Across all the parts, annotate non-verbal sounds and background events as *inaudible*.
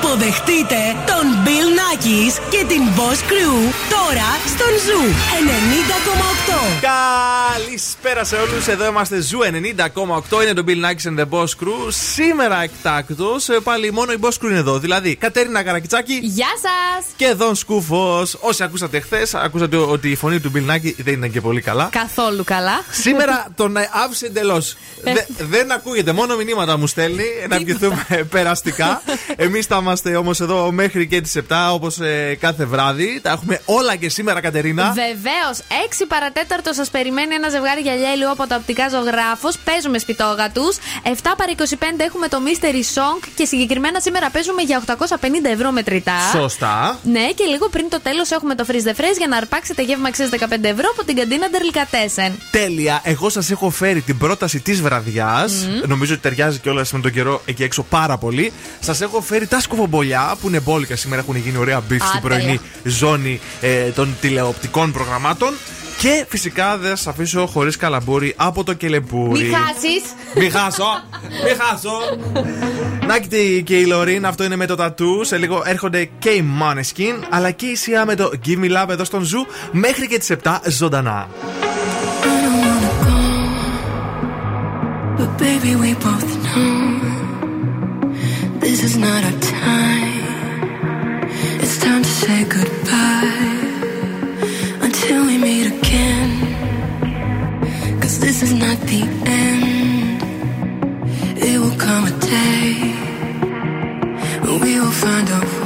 Υποδεχτείτε τον Bill Nackis και την Boss Crew τώρα στον Zoo 90,8. Καλησπέρα σε όλους. Εδώ είμαστε Ζου 90,8. Είναι το Bill Nackis and the Boss Crew. Σήμερα εκτάκτως πάλι μόνο η Boss Crew είναι εδώ. Δηλαδή Κατέρινα Καρακιτσάκη. Γεια σας! Και Δον Σκούφος. Όσοι ακούσατε χθες, ακούσατε ότι η φωνή του Bill Nackis δεν ήταν και πολύ καλά. Καθόλου καλά. Σήμερα τον άφησε εντελώς. δεν ακούγεται, μόνο μηνύματα μου στέλνει. Να πιεθούμε *laughs* περαστικά. Εμείς θα είμαστε όμως εδώ μέχρι και τις 7 όπως ε, κάθε βράδυ. Τα έχουμε όλα και σήμερα, Κατερίνα. Βεβαίως, 6 παρατέταρτο σας περιμένει ένα ζευγάρι γυαλιά από τα οπτικά ζωγράφος. Παίζουμε σπιτόγα τους. 7 παρα 25 έχουμε το Mystery Song και συγκεκριμένα σήμερα παίζουμε για 850 ευρώ μετρητά. Σωστά. Ναι, και λίγο πριν το τέλος έχουμε το Freeze the Fresh για να αρπάξετε γεύμα 15 ευρώ από την καντίνα Ντερλικατέσεν. Τέλεια. Εγώ σας έχω φέρει την πρόταση της βραδιάς. Mm. Νομίζω ότι ταιριάζει και όλα με τον καιρό εκεί έξω πάρα πολύ. Σας έχω φέρει τα σκουφομπολιά που είναι μπόλικα σήμερα έχουν γίνει ωραία beef στην πρωινή ζώνη ε, των τηλεοπτικών προγραμμάτων. Και φυσικά δεν σας αφήσω χωρίς καλαμπούρι από το κελεμπούρι. Μη χάσεις. Μη χάσω. Μη χάσω. Νάκη και η Loreen, αυτό είναι με το τατού. Σε λίγο έρχονται και η Maneskin, αλλά και η Sia με το Give Me Love εδώ στον Zoo μέχρι και τις 7 ζωντανά. But baby, we both know this is not our time. It's time to say goodbye until we meet again. Cause this is not the end. It will come a day when we will find a way.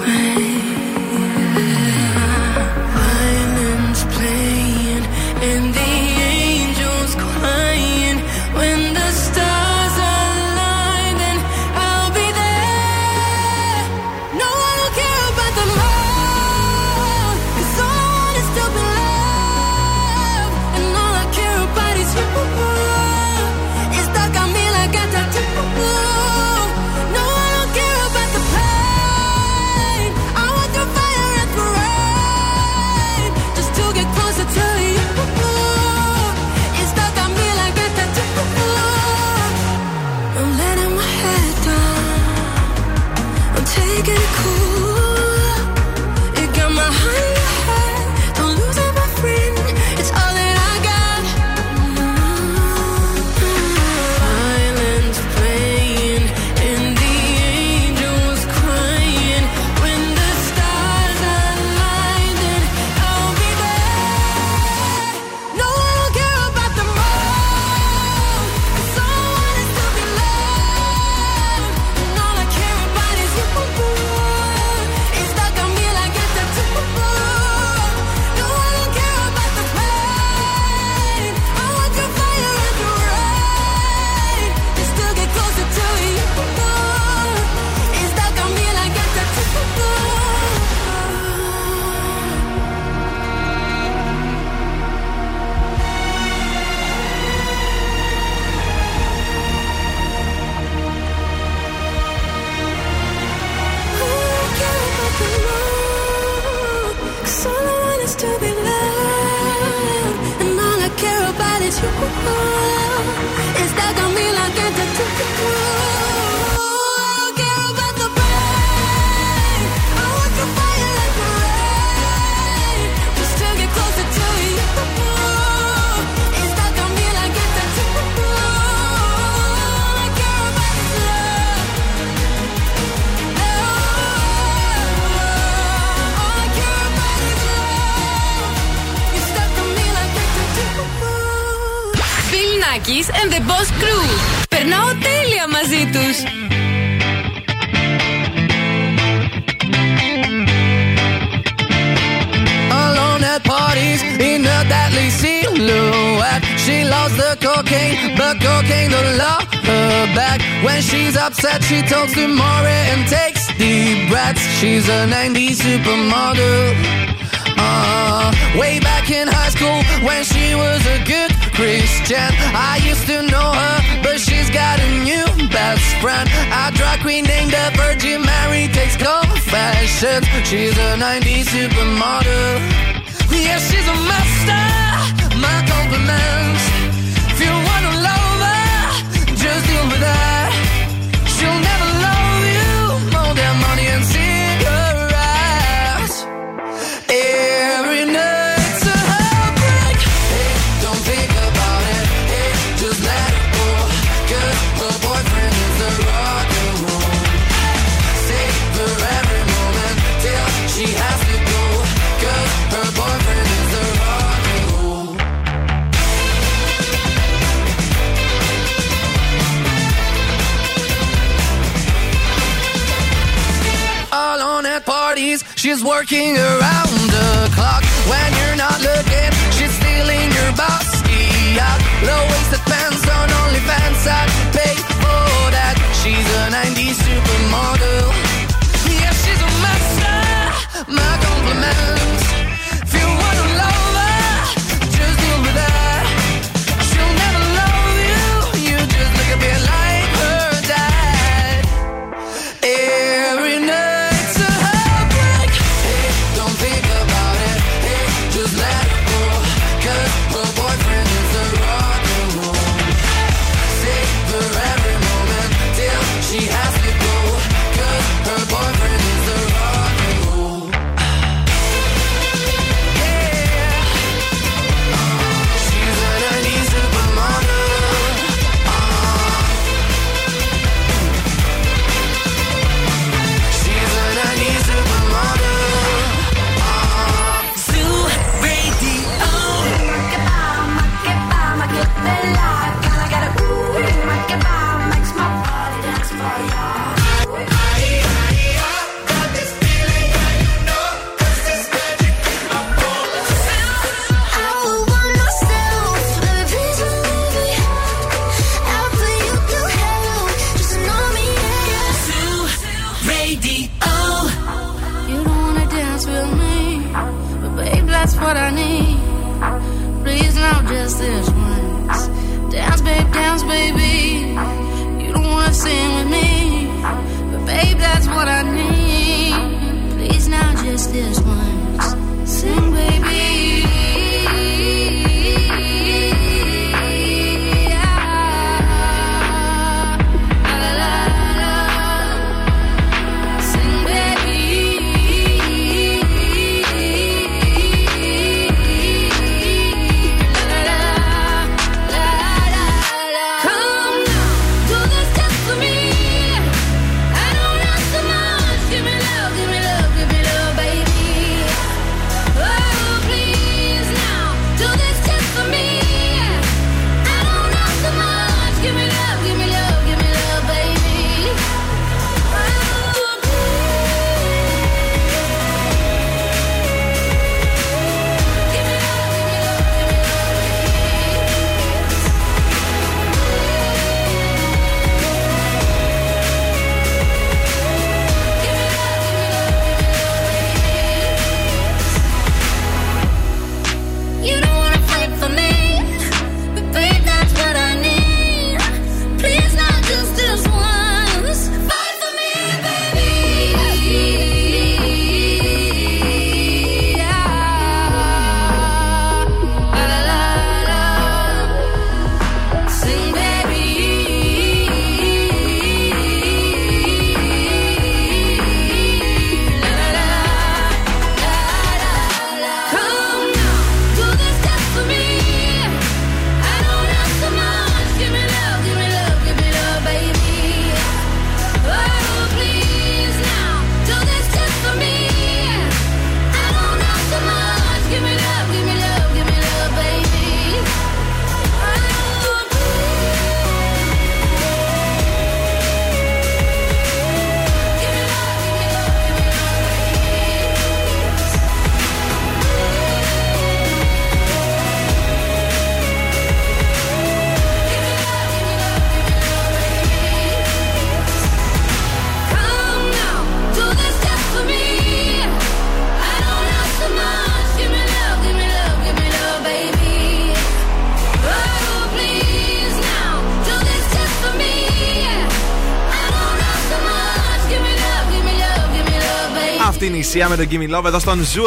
Αυτή είναι η Sia με τον Gimme Love εδώ στον Zoo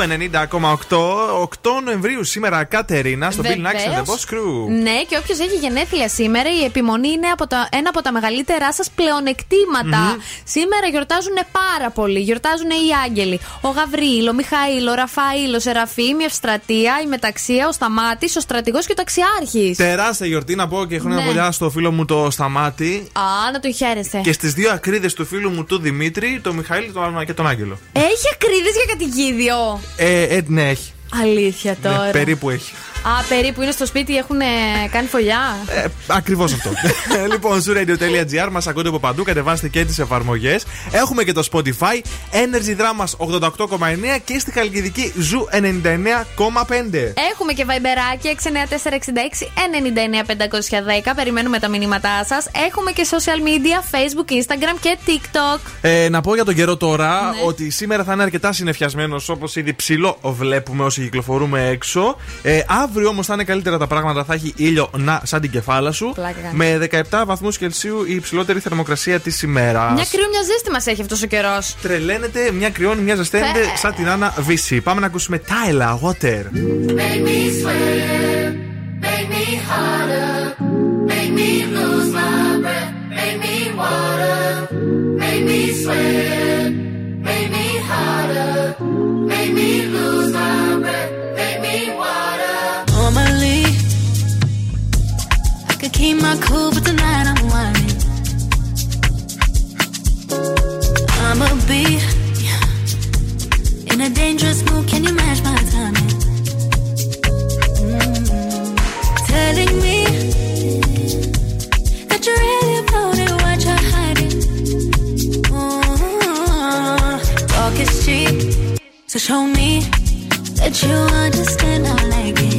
90,8. 8 Νοεμβρίου σήμερα Κατερίνα στο Bill Nakis and the Boss Crew. Ναι, και όποιος έχει γενέθλια σήμερα, η επιμονή είναι από τα, ένα από τα μεγαλύτερά σας πλεονεκτήματα. Σήμερα γιορτάζουν πάρα πολύ. Γιορτάζουν οι Άγγελοι. Ο Γαβριήλ, ο Μιχαήλ, ο Ραφαήλ, ο Σεραφείμ, η Ευστρατία, η Μεταξία, ο Σταμάτης, ο Στρατηγός και ο Ταξιάρχης. Τεράστια γιορτή να πω και χρόνια Ναι. πολλά στο φίλο μου το Σταμάτη. Α, να τον χαίρεσαι. Και στις δύο ακρίδες του φίλου μου του Δημήτρη, τον Μιχαήλ τον- και τον Άγγελο. Έχει ακρίδε για κατοικίδιο. Ε, ε, ναι, έχει. Αλήθεια τώρα. Ναι, περίπου έχει. Α, περίπου είναι στο σπίτι, έχουν ε, κάνει φωλιά; Ε, Ακριβώς αυτό. *laughs* λοιπόν, zooradio.gr μας ακούτε από παντού, κατεβάστε και τις εφαρμογές. Έχουμε και το Spotify, Energy Dramas 88,9 και στη Χαλκιδική Zoo 99,5. Έχουμε και βαϊμπεράκι 69466 510. Περιμένουμε τα μηνύματά σας. Έχουμε και social media, Facebook, Instagram και TikTok. Ε, να πω για τον καιρό τώρα Ναι. ότι σήμερα θα είναι αρκετά συνεφιασμένος όπως ήδη ψηλό βλέπουμε όσοι κυκλοφορούμε έξω. Ε, αύριο όμως θα είναι καλύτερα τα πράγματα, θα έχει ήλιο να, σαν την κεφάλα σου. Πλάκα κάνει. Με 17 βαθμούς Κελσίου η υψηλότερη θερμοκρασία της ημέρας. Μια κρύο, μια ζέστη μας έχει αυτός ο καιρός. Τρελαίνεται, μια κρυώνει, μια ζεσταίνεται Φε- σαν την Άννα Βύση. Πάμε να ακούσουμε Tyler Water. Make me sweat, make me harder, make me lose my breath, make me water, make me sweat, make me harder, make me keep my cool, but tonight I'm whining. I'ma be in a dangerous mood. Can you match my timing? telling me that you're really about it, what you're hiding. Mm, Talk is cheap, so show me that you understand. I like it.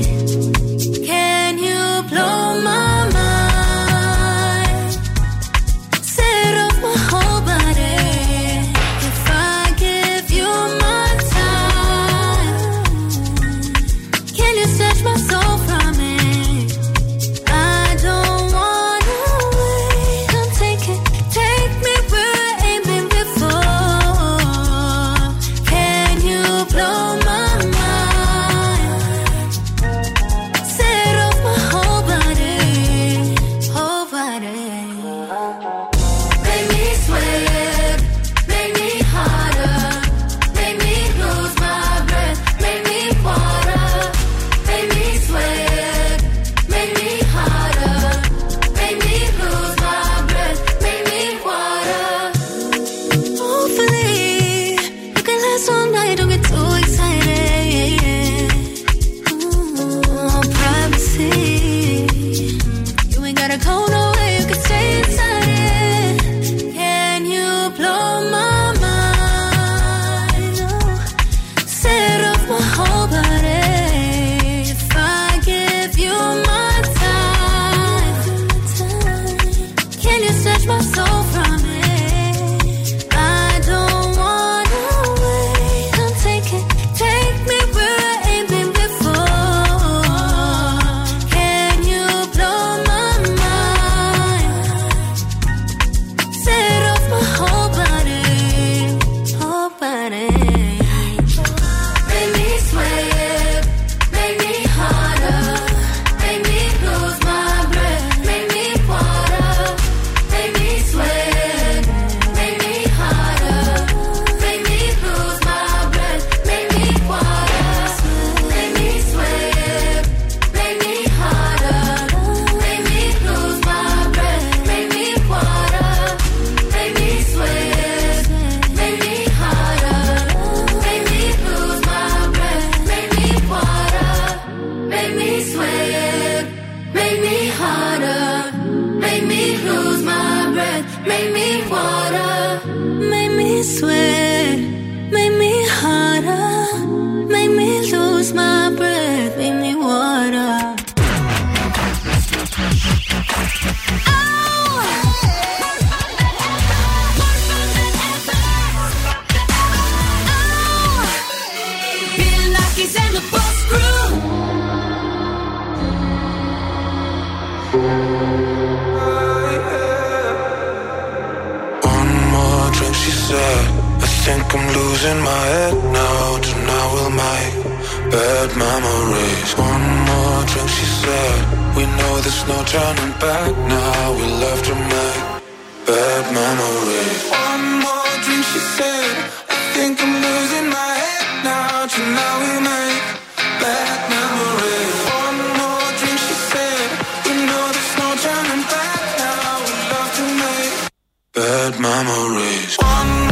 Bad memories. One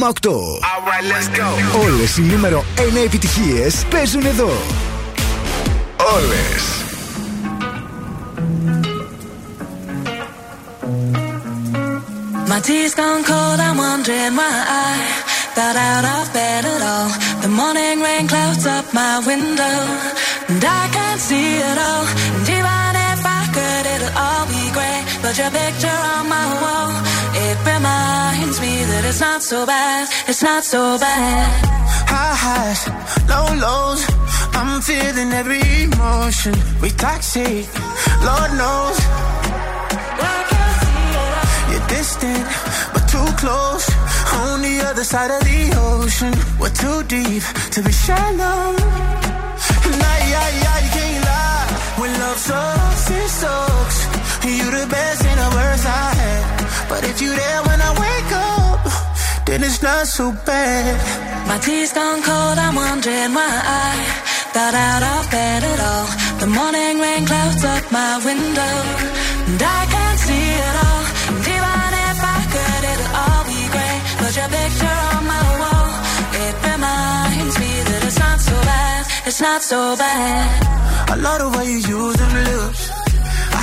90,8. Όλες οι νούμερο 1 επιτυχίες παίζουν εδώ. Όλες. My tea's gone cold, I'm wondering why I got out of bed at all. The morning rain clouds up my window, and I can't see it all. And even if I could, it'll all be great. But your picture on my wall, it reminds me that it's not so bad, it's not so bad. High highs, low lows. I'm feeling every emotion. We toxic, Lord knows. You're distant, but too close. On the other side of the ocean, we're too deep to be shallow. And I, I, I can't lie. When love sucks, it sucks. You the best and the worst I had. But if you there when I wake up, then it's not so bad. My tea's gone cold, I'm wondering why I got out of bed at all. The morning rain clouds up my window, and I can't see it all. And even if I could, it'll all be great. But your picture on my wall, it reminds me that it's not so bad, it's not so bad. I love the way you use them lips.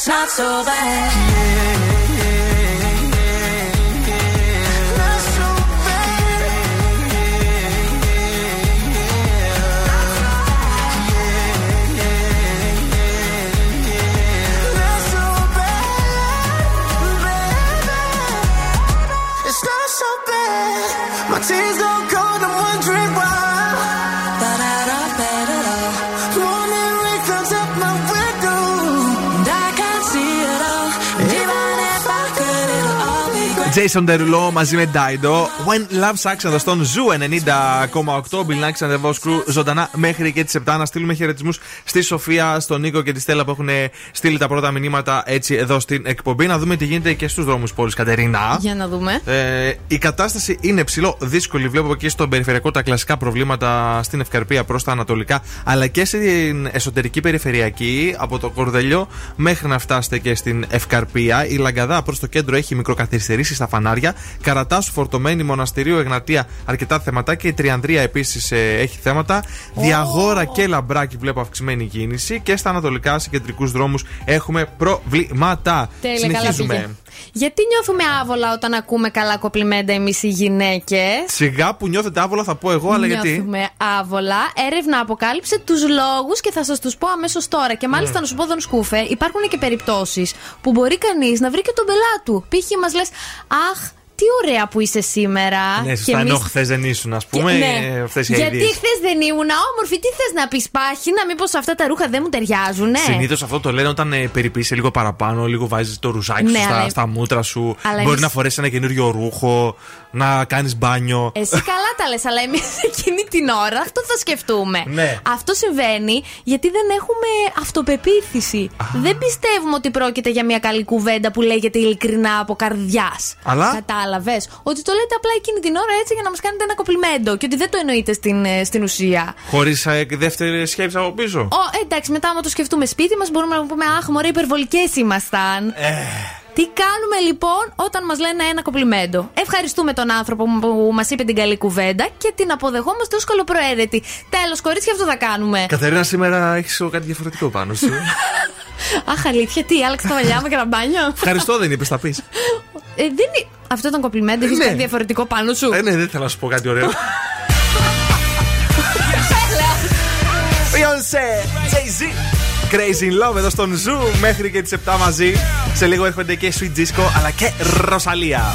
it's not so bad. Not Jason Derulo μαζί με Dido. When Love Sucks εδώ στον Zoo 90,8. Bill Nakis and the Boss Crew ζωντανά μέχρι και τις 7. Να στείλουμε χαιρετισμούς στη Σοφία, στον Νίκο και τη Στέλλα που έχουν στείλει τα πρώτα μηνύματα έτσι εδώ στην εκπομπή. Να δούμε τι γίνεται και στους δρόμους πόλης Κατερίνα. Για να δούμε. Ε, η κατάσταση είναι ψιλοδύσκολη. Βλέπω και στον περιφερειακό τα κλασικά προβλήματα στην Ευκαρπία προς τα ανατολικά, αλλά και στην εσωτερική περιφερειακή από το Κορδελιό μέχρι να φτάσετε και στην Ευκαρπία. Η Λαγκαδά προς το κέντρο έχει μικροκαθυστερήσει στα φανάρια. Καρατάσου φορτωμένη μοναστηρίου Εγνατία αρκετά θεματάκια. Η Τριανδρία επίσης έχει θέματα. Διαγόρα και Λαμπράκι βλέπω αυξημένη κίνηση. Και στα ανατολικά σε κεντρικούς δρόμους έχουμε προβλήματα. Τέλεια, καλά πήγε. Γιατί νιώθουμε άβολα όταν ακούμε καλά κοπλιμέντα εμείς οι γυναίκες; Σιγά που νιώθετε άβολα θα πω εγώ, αλλά γιατί; Νιώθουμε άβολα. Έρευνα αποκάλυψε τους λόγους και θα σας τους πω αμέσως τώρα. Και μάλιστα Ναι. να σου πω, Δον Σκούφε, υπάρχουν και περιπτώσεις που μπορεί κανείς να βρει και τον πελάτου. Π.χ. μας λες, Αχ, τι ωραία που είσαι σήμερα. Ναι, σωστά, ενώ χθες δεν ήσουν, ας πούμε. ναι. Αυτές οι Γιατί ideas. χθες δεν ήμουν όμορφη, τι θες να πεις, Πάχυνα, μήπως αυτά τα ρούχα δεν μου ταιριάζουν, ναι. Συνήθως αυτό το λένε όταν ε, περιποιείσαι λίγο παραπάνω, λίγο βάζεις το ρουζάκι Ναι, σου στα, αλλά- στα μούτρα σου. Αλλά Μπορεί εμείς- να φορέσεις ένα καινούριο ρούχο, να κάνεις μπάνιο. Εσύ καλά τα λες, αλλά εμείς *laughs* εκείνη την ώρα αυτό θα σκεφτούμε. Ναι. Αυτό συμβαίνει γιατί δεν έχουμε αυτοπεποίθηση. Δεν πιστεύουμε ότι πρόκειται για μια καλή κουβέντα που λέγεται ειλικρινά από καρδιάς. Αλλά; Κατάλαβε. Ότι το λέτε απλά εκείνη την ώρα έτσι για να μας κάνετε ένα κοπλιμέντο και ότι δεν το εννοείτε στην, ε, στην ουσία. Χωρίς δεύτερη σκέψη από πίσω. Ω, εντάξει, μετά άμα το σκεφτούμε σπίτι μας, μπορούμε να πούμε Αχ, μωρέ, υπερβολικές ήμασταν. Ε. Τι κάνουμε λοιπόν όταν μας λένε ένα κοπλιμέντο. Ευχαριστούμε τον άνθρωπο που μας είπε την καλή κουβέντα και την αποδεχόμαστε ως καλοπροαίρετη. Τέλος, κορίτσια, αυτό θα κάνουμε. Κατερίνα, σήμερα έχεις κάτι διαφορετικό πάνω σου. *laughs* Αχ, αλήθεια, τι, άλλαξα τα μαλλιά μου και ένα μπάνιο; Ευχαριστώ, δεν είπες, θα πεις. Ε, δεν είναι... Αυτό ήταν κομπλιμέντο, έχει Ναι. κάτι διαφορετικό πάνω σου; Ε, ναι, δεν θέλω να σου πω κάτι ωραίο. *laughs* Beyoncé, Jay-Z. Crazy in Love εδώ στον Zoo μέχρι και τις 7 μαζί. Σε λίγο έρχονται και Sweet Disco αλλά και Rosalía.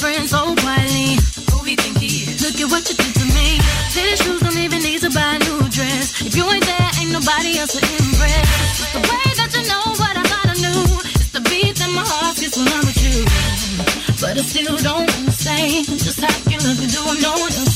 talk to my friends so quietly, who we think he is? Look at what you did to me. Fitted shoes don't even need to buy a new dress. If you ain't there, ain't nobody else to impress. It's the way that you know what I thought I knew. It's the beat that my heart gets when I'm with you. But I still don't understand just how you look and do what no one else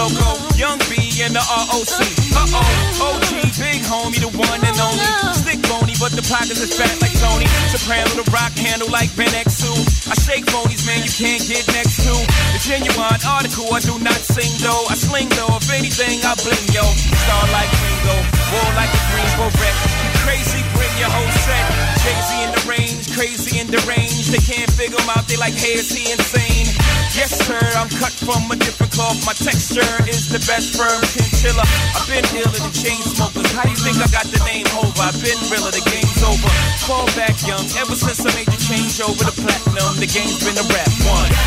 loco. Young B and the ROC. Uh oh, OG, big homie, the one and only. Stick bony, but the pockets is fat like Tony. Soprano, the rock handle like Ben X2. I shake phonies, man, you can't get next to. The genuine article, I do not sing though. I sling though, if anything, I bling yo. Star like Ringo, war like a Greensboro wreck. Crazy, bring your whole set. The range, crazy and deranged. They can't figure him out, they like, hey, is he insane? Yes, sir, I'm cut from a different cloth. My texture is the best firm chinchilla. I've been iller the chain smokers. How do you think I got the name over? I've been realer, the game's over. Fall back young, ever since I made the change over to platinum, the game's been a rap one.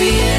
real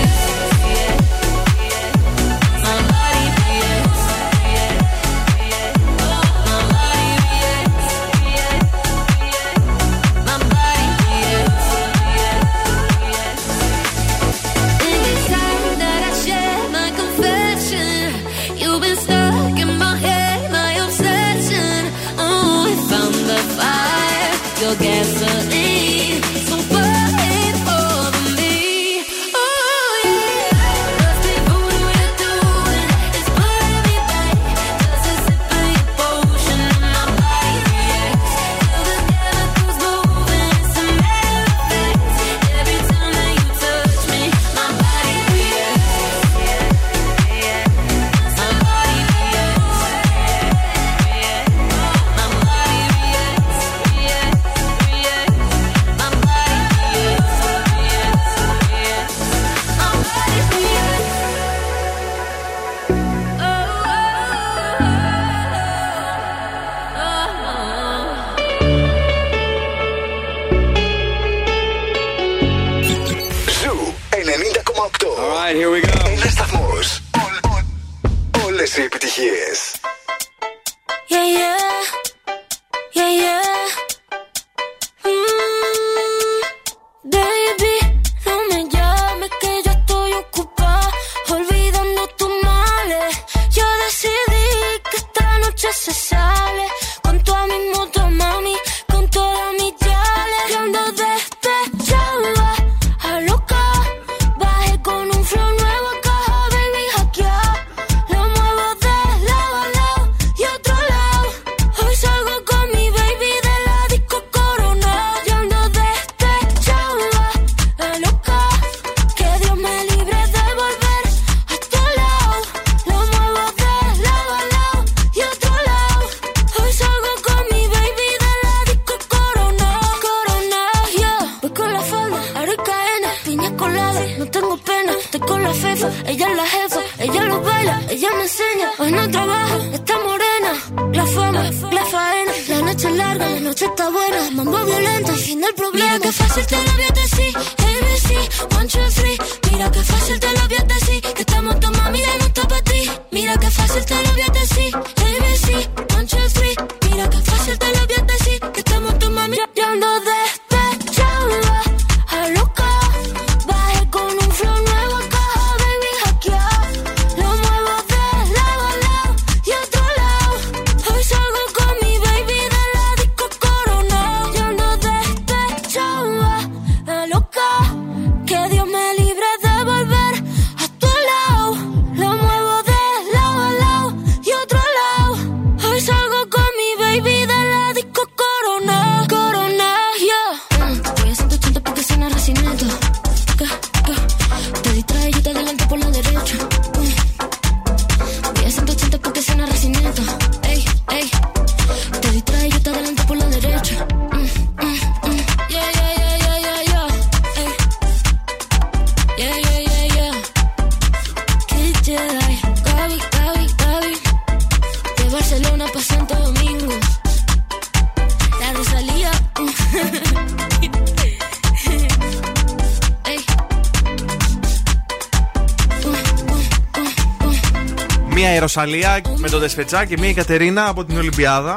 Rosalía με το Despechá και μία η Κατερίνα από την Ολυμπιάδα.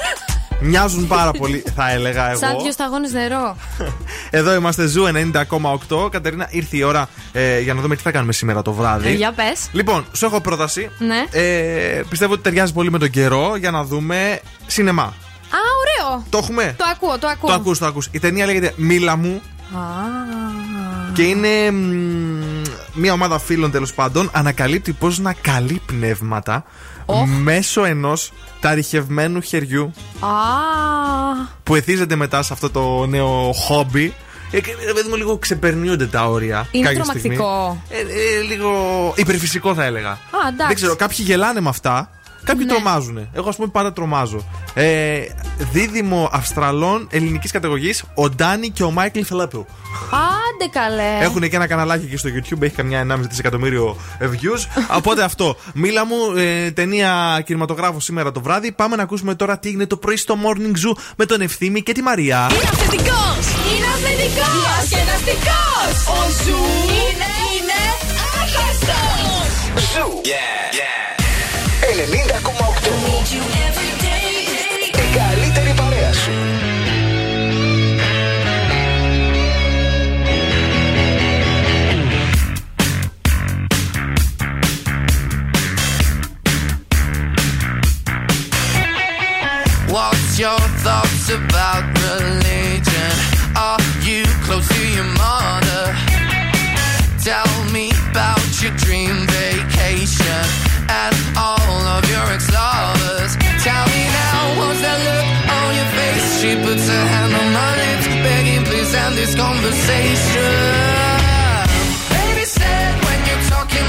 *laughs* Μοιάζουν πάρα πολύ, θα έλεγα εγώ. Σαν δύο σταγόνες νερό. *laughs* Εδώ είμαστε, Zoo 90,8. Κατερίνα, ήρθε η ώρα ε, για να δούμε τι θα κάνουμε σήμερα το βράδυ. Ε, για πες. Λοιπόν, σου έχω πρόταση. Ναι. Ε, πιστεύω ότι ταιριάζει πολύ με τον καιρό για να δούμε σινεμά. Α, ωραίο. Το έχουμε; Το ακούω, το ακούω. Το ακούς, το ακούς. Η ταινία λέγεται Μίλα μου Α. και είναι μ, μια ομάδα φίλων τέλος πάντων ανακαλύπτει πώς να καλεί πνεύματα μέσω ενός ταριχευμένου χεριού Α. που εθίζεται μετά σε αυτό το νέο χόμπι. Ε, και, ρε παιδί μου, λίγο ξεπερνιούνται τα όρια. Είναι κάποια τρομακτικό. στιγμή. Ε, ε, λίγο υπερφυσικό θα έλεγα. Α, εντάξει. Δεν ξέρω, κάποιοι γελάνε με αυτά. Κάποιοι Ναι. τρομάζουν. Εγώ, ας πούμε, πάντα τρομάζω. Ε, δίδυμο Αυστραλών ελληνικής καταγωγής, ο Ντάνι και ο Μάικλ Φιλέππου. Άντε καλέ. Έχουν και ένα καναλάκι και στο YouTube, έχει καμιά 1,5 δισεκατομμύριο ε, views. Οπότε αυτό. Μίλα μου, ε, ταινία κινηματογράφο σήμερα το βράδυ. Πάμε να ακούσουμε τώρα τι γίνεται το πρωί στο Morning Zoo με τον Ευθύμη και τη Μαρία. Είναι αυθεντικός! Είναι αυθεντικός! Διασκεδαστικός! Ο Zoo είναι, είναι άχαστος! Zoo. Yeah. 90,8. Η καλύτερη παρέα σου. What's your thoughts about religion? Are you close to your mother? Tell me about your dream vacation and all of your ex-lovers. Tell me now, what's that look on your face? She puts her hand on my lips, begging please end this conversation. Baby said when you're talking,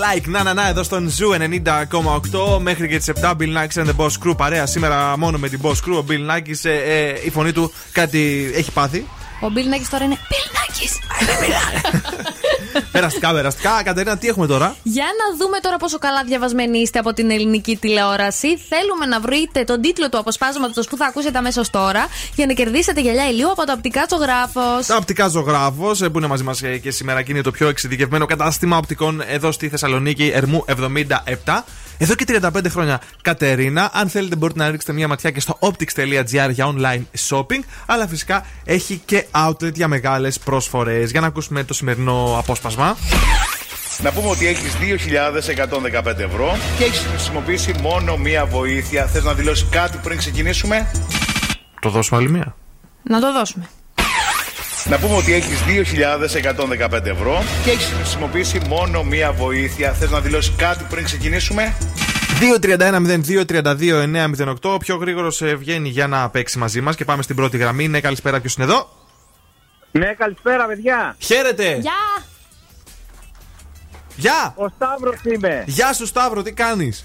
Like. Να, να, να, εδώ στον Zoo 90,8 μέχρι και τις 7. Bill Nackis and the Boss Crew. Παρέα σήμερα μόνο με την Boss Crew. Ο Bill Nackis, ε, ε, η φωνή του κάτι έχει πάθει. Ο Μπιλ Νάκης τώρα είναι Μπιλ Νάκης. περαστικά, περαστικά. Κατερίνα, τι έχουμε τώρα; Για να δούμε τώρα πόσο καλά διαβασμένοι είστε από την ελληνική τηλεόραση. Θέλουμε να βρείτε τον τίτλο του αποσπάσματος που θα ακούσετε αμέσως τώρα για να κερδίσετε γυαλιά ηλίου από το οπτικά ζωγράφος. Τα οπτικά ζωγράφος που είναι μαζί μας και σήμερα και είναι το πιο εξειδικευμένο κατάστημα οπτικών εδώ στη Θεσσαλονίκη, Ερμού 77. Εδώ και 35 χρόνια Κατερίνα. Αν θέλετε, μπορείτε να ρίξετε μια ματιά και στο optics.gr για online shopping. Αλλά φυσικά έχει και outlet για μεγάλες προσφορές. Για να ακούσουμε το σημερινό απόσπασμα. Να πούμε ότι έχεις 2.115 ευρώ και έχεις χρησιμοποιήσει μόνο μία βοήθεια. Θες να δηλώσεις κάτι πριν ξεκινήσουμε; Το δώσουμε άλλη μία. Να το δώσουμε. Να πούμε ότι έχεις 2.115 ευρώ και έχεις χρησιμοποιήσει μόνο μία βοήθεια. Θες να δηλώσεις κάτι πριν ξεκινήσουμε; 2-31-02-32-908. Ο πιο γρήγορος βγαίνει για να παίξει μαζί μας και πάμε στην πρώτη γραμμή. Ναι, καλησπέρα, ποιος είναι εδώ; Ναι, καλησπέρα, παιδιά. Χαίρετε. Γεια. Γεια. Ο Σταύρος είμαι. Γεια σου, Σταύρο, τι κάνεις;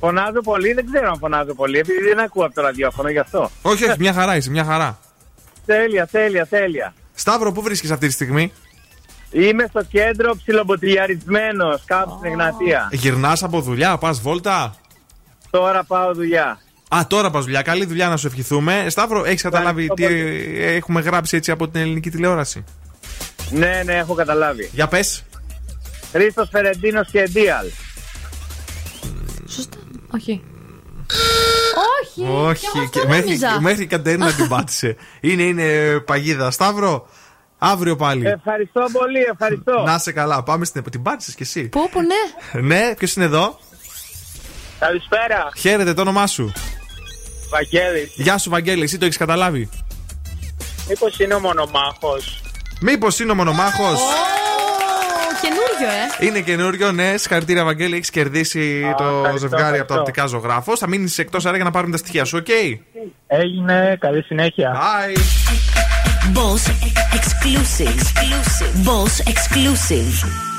Φωνάζω πολύ, δεν ξέρω αν φωνάζω πολύ, επειδή δεν ακούω από το ραδιόφωνο γι' αυτό. Όχι, όχι, μια χαρά είσαι, μια χαρά. τέλεια, τέλεια, τέλεια. Σταύρο, πού βρίσκεις αυτή τη στιγμή; Είμαι στο κέντρο ψιλομποτηλιαρισμένο, κάπου στην Εγνατία. Γυρνάς από δουλειά, πας βόλτα; Τώρα πάω δουλειά. Α, τώρα πας δουλειά. Καλή δουλειά να σου ευχηθούμε. Σταύρο, έχεις καταλάβει τι έχουμε γράψει έτσι από την ελληνική τηλεόραση; Ναι, ναι, έχω καταλάβει. Για πες. Χρήστος Φερεντίνος και Ντίαλ. Σωστά. Όχι. Όχι. Όχι, και μέχρι, μέχρι η Κατερίνα την πάτησε. Είναι, είναι παγίδα. Σταύρο, αύριο πάλι. Ευχαριστώ πολύ, ευχαριστώ. Να σε καλά, πάμε στην. Την πάτησες κι εσύ. Πού, πού, ναι. Ναι, ποιος είναι εδώ; Καλησπέρα. Χαίρετε, το όνομά σου. Βαγγέλης. Γεια σου, Βαγγέλη, εσύ το έχεις καταλάβει; Μήπως είναι ο μονομάχος. Μήπως είναι ο μονομάχος; Καινούριο, ε. Είναι καινούριο, ναι. Συγχαρητήρια, Βαγγέλη. Έχεις κερδίσει το ευχαριστώ, ζευγάρι από ευχαριστώ. το οπτικά ζωγράφος. Θα μείνεις εκτός αέρα για να πάρουμε τα στοιχεία σου, οκ; Έγινε, καλή συνέχεια. Bye. Boss exclusive. exclusive. Boss exclusive.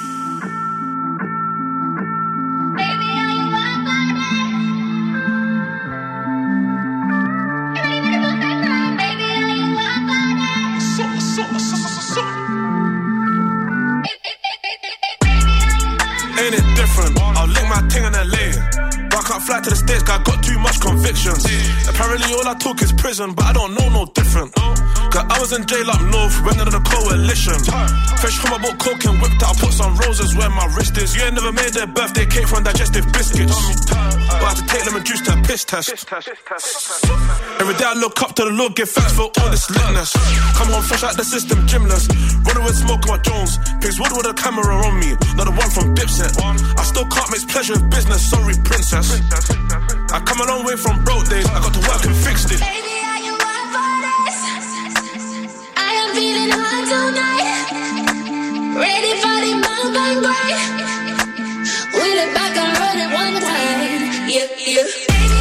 Convictions. Apparently, all I took is prison, but I don't know no different. Cause I was in jail up north, went under the coalition. Fresh from I bought coke and whipped out, put some roses where my wrist is. You ain't never made their birthday cake from digestive biscuits. But I had to take them and juice to a piss test. Every day I look up to the Lord, give thanks for all this litness. Come on, fresh out the system, gymless. Running with smoke on my Jones. Pigs wood with a camera on me, not the one from Dipset. I still can't mix pleasure with business, sorry, princess. I come a long way from broke days, I got to work and fixed it. Baby, are you up for this? I am feeling hot tonight. Ready for the back and run it one time. Yeah, yeah. Baby,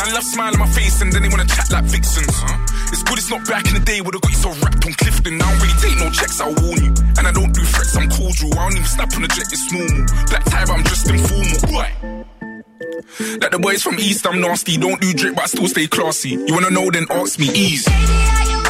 Man love smile on my face and then they wanna chat like vixens. It's good it's not back in the day where they got you so wrapped on Clifton. I don't really take no checks, I'll warn you. And I don't do threats, I'm cordial. I don't even snap on the jet, it's normal. Black tie, but I'm just informal. Right. Like the boys from East, I'm nasty. Don't do drip, but I still stay classy. You wanna know, then ask me, ease. Ready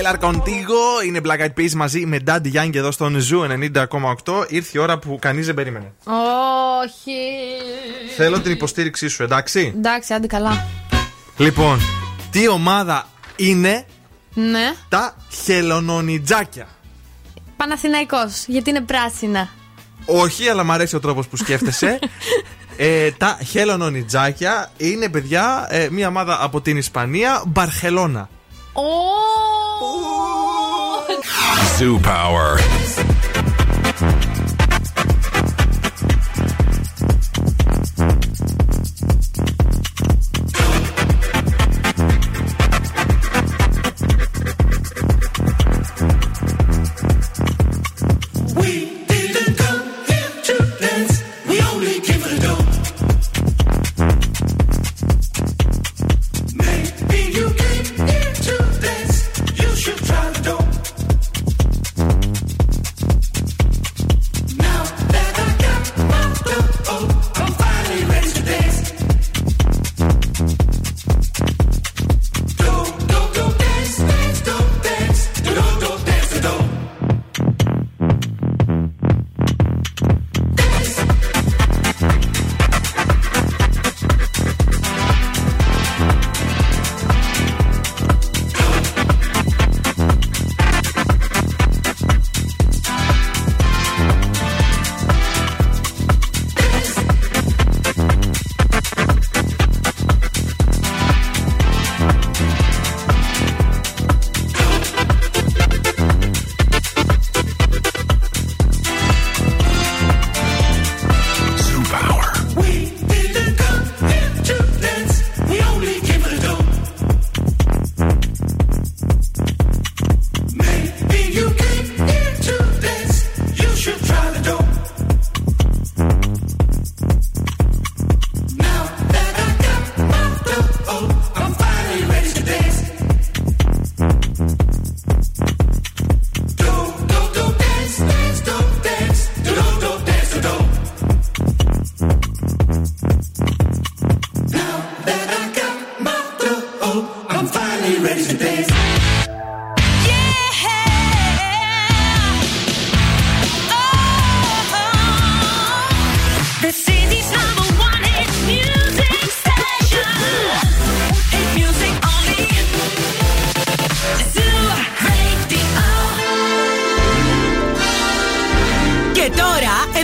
Bailar Contigo είναι Black Eyed Peas μαζί με Daddy Yankee εδώ στον Zoo 90,8. Ήρθε η ώρα που κανείς δεν περίμενε. Όχι. Θέλω την υποστήριξή σου, εντάξει; Εντάξει, άντε καλά. Λοιπόν, τι ομάδα είναι Ναι. τα χελονονιτζάκια. Παναθηναϊκός, γιατί είναι πράσινα. Όχι, αλλά μου αρέσει ο τρόπος που σκέφτεσαι. *laughs* ε, τα χελονονιτζάκια είναι, παιδιά, ε, μια ομάδα από την Ισπανία, Μπαρχελώνα. Ω! Zoo Power.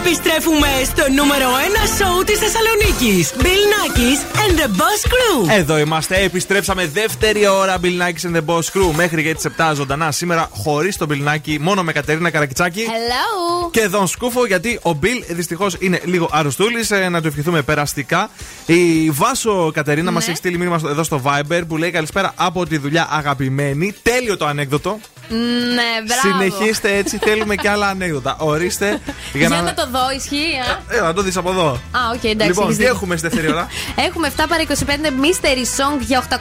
Επιστρέφουμε στο νούμερο 1 σοου της Θεσσαλονίκης. Bill Nackis and the Boss Crew. Εδώ είμαστε, επιστρέψαμε δεύτερη ώρα Bill Nackis and the Boss Crew μέχρι και τις 7 ζωντανά. Σήμερα χωρίς τον Bill Nackis, μόνο με Κατερίνα Καρακιτσάκη. Hello. Και τον Σκούφο, γιατί ο Bill δυστυχώς είναι λίγο αρρωστούλης. να του ευχηθούμε περαστικά. Η Βάσο Κατερίνα Ναι. μας μας έχει στείλει μήνυμα στο- εδώ στο Viber που λέει Καλησπέρα από τη δουλειά, αγαπημένη. Τέλειο το ανέκδοτο. Ναι, μπράβο. Συνεχίστε έτσι, θέλουμε και άλλα ανέκδοτα. Ορίστε. Για, να... το δω, ισχύει. Α, Ε, να το δεις από εδώ. Α, οκ, εντάξει. λοιπόν, έχεις τι δίκιο. έχουμε στη δεύτερη ώρα. *laughs* Έχουμε 7 παρα 25 mystery song για 850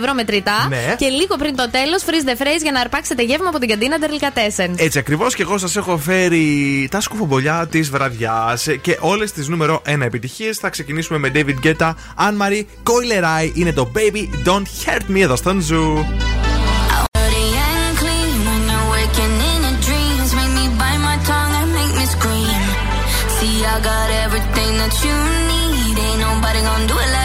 ευρώ μετρητά. Ναι. Και λίγο πριν το τέλος, freeze the phrase για να αρπάξετε γεύμα από την καντίνα Ντερλικατέσεν. Έτσι ακριβώς και εγώ σας έχω φέρει τα σκουφομπολιά της βραδιάς και όλες τις νούμερο 1 επιτυχίες. Θα ξεκινήσουμε με David Guetta, Anne Marie, Coi Leray. Είναι το Baby Don't Hurt Me εδώ στον Zoo. That you need. Ain't nobody gonna do it like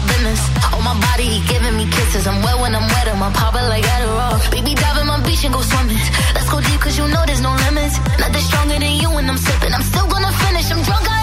business. On my body, he giving me kisses. I'm wet when I'm wet, I'm popping like Adderall. Baby, dive in my beach and go swimming. Let's go deep, cause you know there's no limits. Nothing stronger than you when I'm sipping. I'm still gonna finish, I'm drunk, I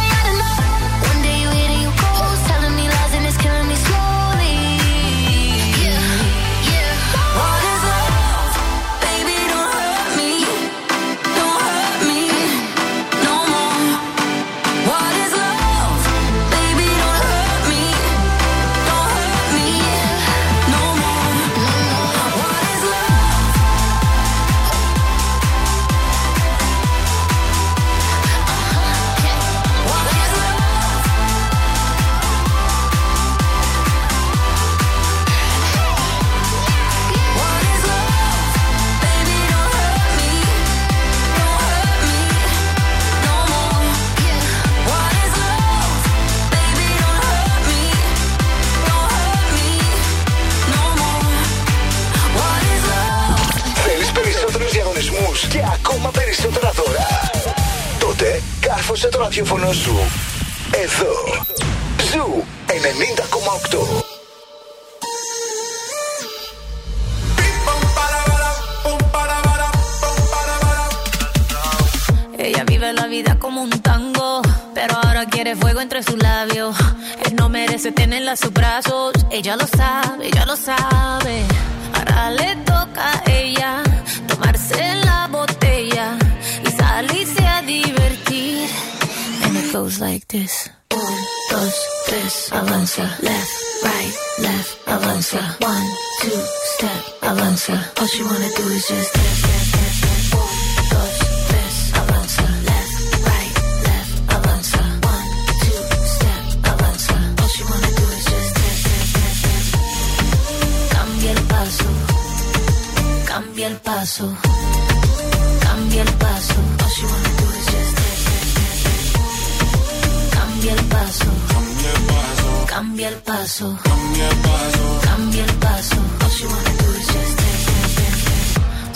ακούς και ακόμα περισσότερα δώρα. Τότε κάρφωσε το ραδιόφωνο σου. Εδώ. Ζου 90,8. Ella vive la vida como un tango, pero ahora quiere fuego entre sus labios. Él no merece tenerla a sus brazos, ella lo sabe, ella lo sabe. Ahora le toca a ella tomarse la salirse a divertir. And it goes like this. Un, dos, tres, avanza. Left, right, left, avanza. One, two, step, avanza. All she wanna do is just step, step, step, step. Un, dos, tres, avanza. Left, right, left, avanza. One, two, step, avanza. All she wanna do is just step, step, step. Cambia el paso, cambia el paso, cambia el paso. Cambia el paso, cambia el paso, cambia el paso.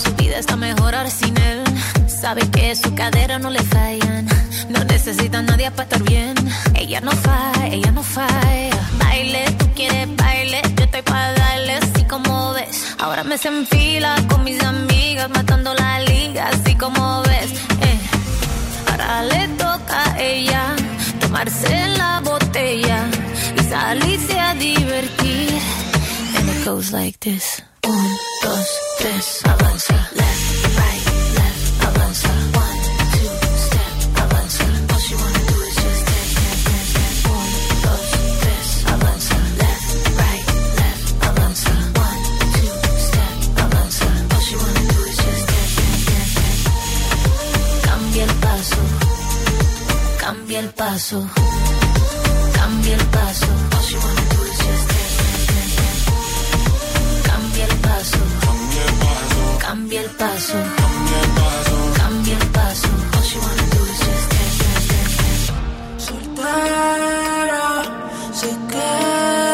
Su vida está mejor ahora sin él. Sabe que su cadera no le fallan. No necesita a nadie para estar bien. Ella no falla, ella no falla. Baile, tú quieres baile. Estoy para darle así como ves. Ahora me se enfila con mis amigas, matando la liga, así como ves. Eh. Ahora le toca a ella tomarse la botella y salirse a divertir. And it goes like this. Un, dos, tres, avanza. Left, right, Cambia el paso, cambia el paso. Cambia el paso, cambia el paso, cambia el paso. Se queda.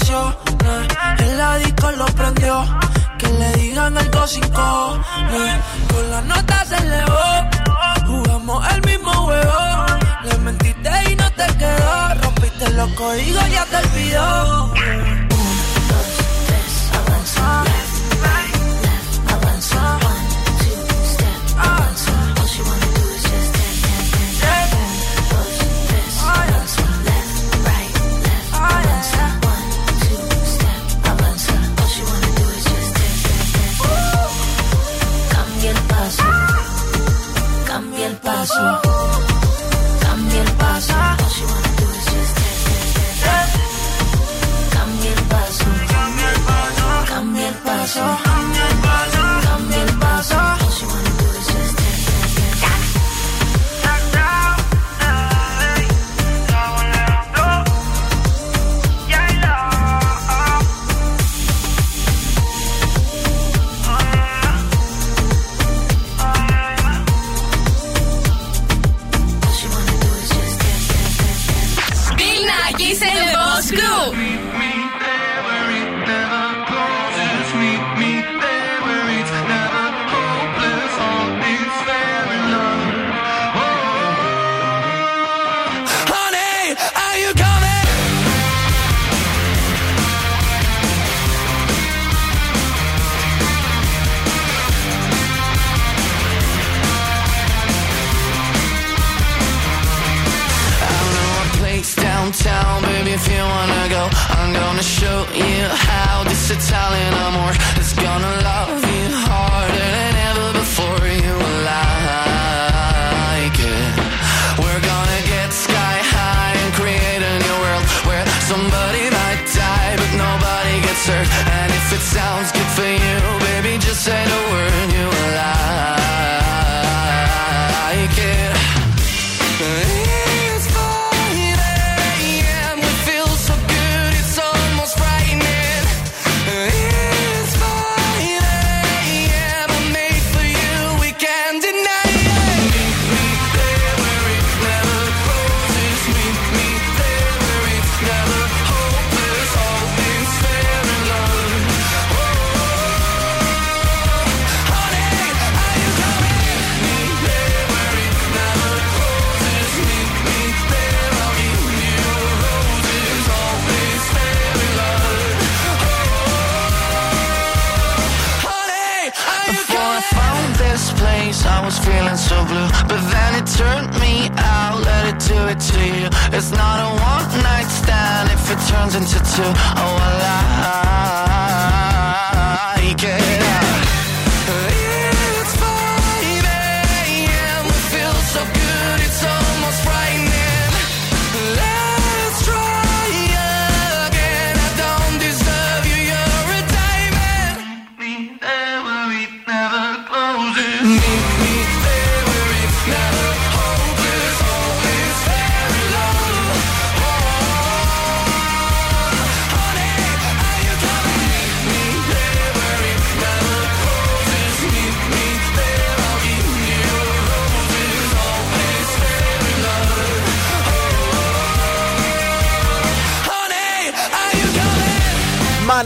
El disco lo prendió, que le digan algo sin cojones. Con la nota se elevó, jugamos el mismo juego. Le mentiste y no te quedó, rompiste los códigos, ya te olvidó.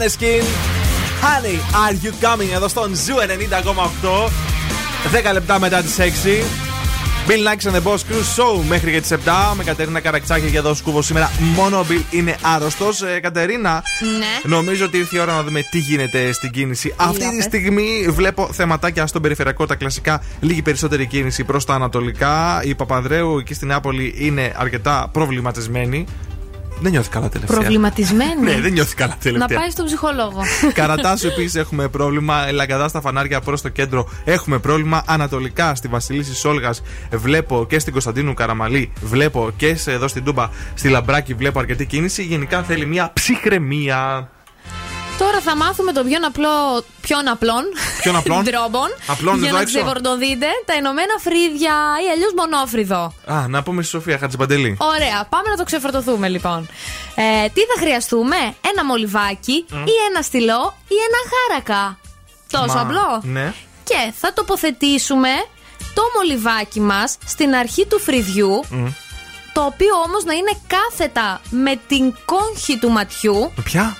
Maneskin. Honey, are you coming; Εδώ στον Zoo 90,8. 10 λεπτά μετά τις 6. Bill Nakis and the Boss Crew Show μέχρι και τις 7 με Κατερίνα Καρακιτσάκη και εδώ Σκούφος σήμερα. Μόνο ο Bill είναι άρρωστος. Ε, Κατερίνα, Ναι. νομίζω ότι ήρθε η ώρα να δούμε τι γίνεται στην κίνηση. Αυτή τη πες. στιγμή βλέπω θεματάκια στον περιφερειακό, τα κλασικά, λίγη περισσότερη κίνηση προς τα ανατολικά. Η Παπανδρέου εκεί στην Νεάπολη είναι αρκετά προβληματισμένη. Δεν νιώθει καλά τελευταία. Προβληματισμένη. Ναι, δεν νιώθει καλά Να τελευταία. πάει στον ψυχολόγο. *laughs* Καρατάσου επίσης έχουμε πρόβλημα. Λαγκαδά στα φανάρια προς το κέντρο έχουμε πρόβλημα. Ανατολικά στη Βασιλίση Σόλγας βλέπω και στην Κωνσταντίνου Καραμαλή βλέπω και σε, εδώ στην Τούμπα στη Λαμπράκη βλέπω αρκετή κίνηση. Γενικά θέλει μια ψυχραιμία. Τώρα θα μάθουμε τον πιο απλό, ποιον απλών Ποιον απλών; *laughs* τρόπων Απλών για εδώ να έξω; ξεφορτωθείτε τα ενωμένα φρύδια ή αλλιώς μονόφρυδο. Α, να πούμε στη Σοφία Χατζηπαντελή. Ωραία, πάμε να το ξεφορτωθούμε λοιπόν. Ε, τι θα χρειαστούμε, ένα μολυβάκι Μμ. ή ένα στυλό ή ένα χάρακα. Τόσο Μα, απλό. Ναι. Και θα τοποθετήσουμε το μολυβάκι μας στην αρχή του φρυδιού, Μμ. το οποίο όμως να είναι κάθετα με την κόγχη του ματιού. Με Ποια;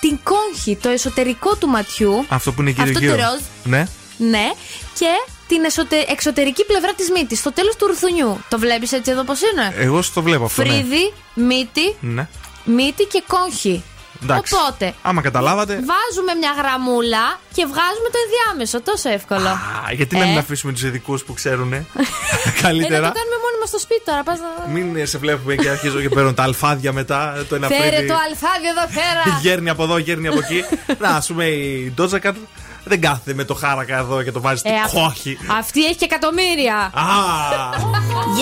Την κόγχη, το εσωτερικό του ματιού. Αυτό που είναι γύρω Αυτό γύρω. το ροζ. Ναι. Ναι. Και την εσωτε- εξωτερική πλευρά της μύτης, στο τέλος του ρουθουνιού. Το βλέπεις έτσι εδώ πώς είναι; Εγώ στο βλέπω αυτό. ναι. Φρύδι, μύτη, Ναι. μύτη και κόγχη. Εντάξει. Οπότε, Άμα καταλάβατε. βάζουμε μια γραμμούλα και βγάζουμε το ενδιάμεσο. Τόσο εύκολο. Α, γιατί να Ε. μην αφήσουμε τους ειδικούς που ξέρουν. Ε, να Καλύτερα. το κάνουμε μόνοι μας στο σπίτι τώρα. Πας να... Μην ε, σε βλέπουμε και αρχίζω και παίρνω τα αλφάδια μετά. Το ένα Φέρε φρύδι. το αλφάδιο εδώ πέρα. Γέρνει από εδώ, γέρνει από εκεί. *laughs* να, ας πούμε η Doja Cat δεν κάθεται με το χάρακα εδώ και το βάζει Ε, στην αυ- κόχη. Αυτή έχει και εκατομμύρια. Α!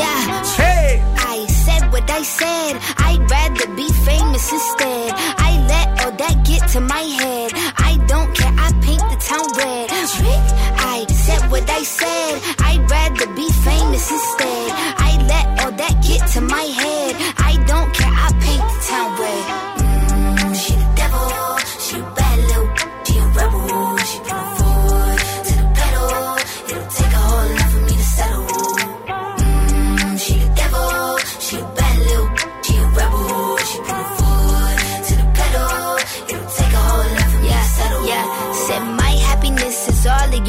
Yeah. Hey. I said what I said. I'd rather be famous instead. I let all that get to my head. I don't care. I paint the town red. Trick. I said what I said. I'd rather be famous instead. I let all that get to my head.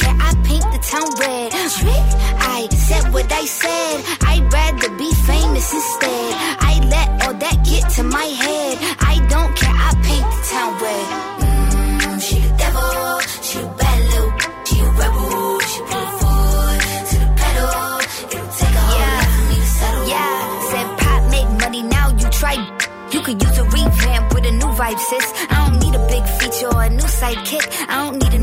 care. I paint the town red. Trick. I said what I said. I'd rather be famous instead. I let all that get to my head. I don't care. I paint the town red. Mm, she the devil. She a bad. She a rebel. She the pedal. It'll take a settle. Yeah. Said pop make money now. You try. You could use a revamp with a new vibe, sis. I don't need a big feature or a new sidekick. I don't need a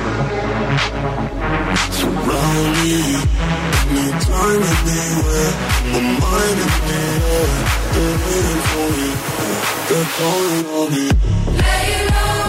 So rolling, no time to be where my mind is there. They're waiting for me, they're calling on me. Lay low.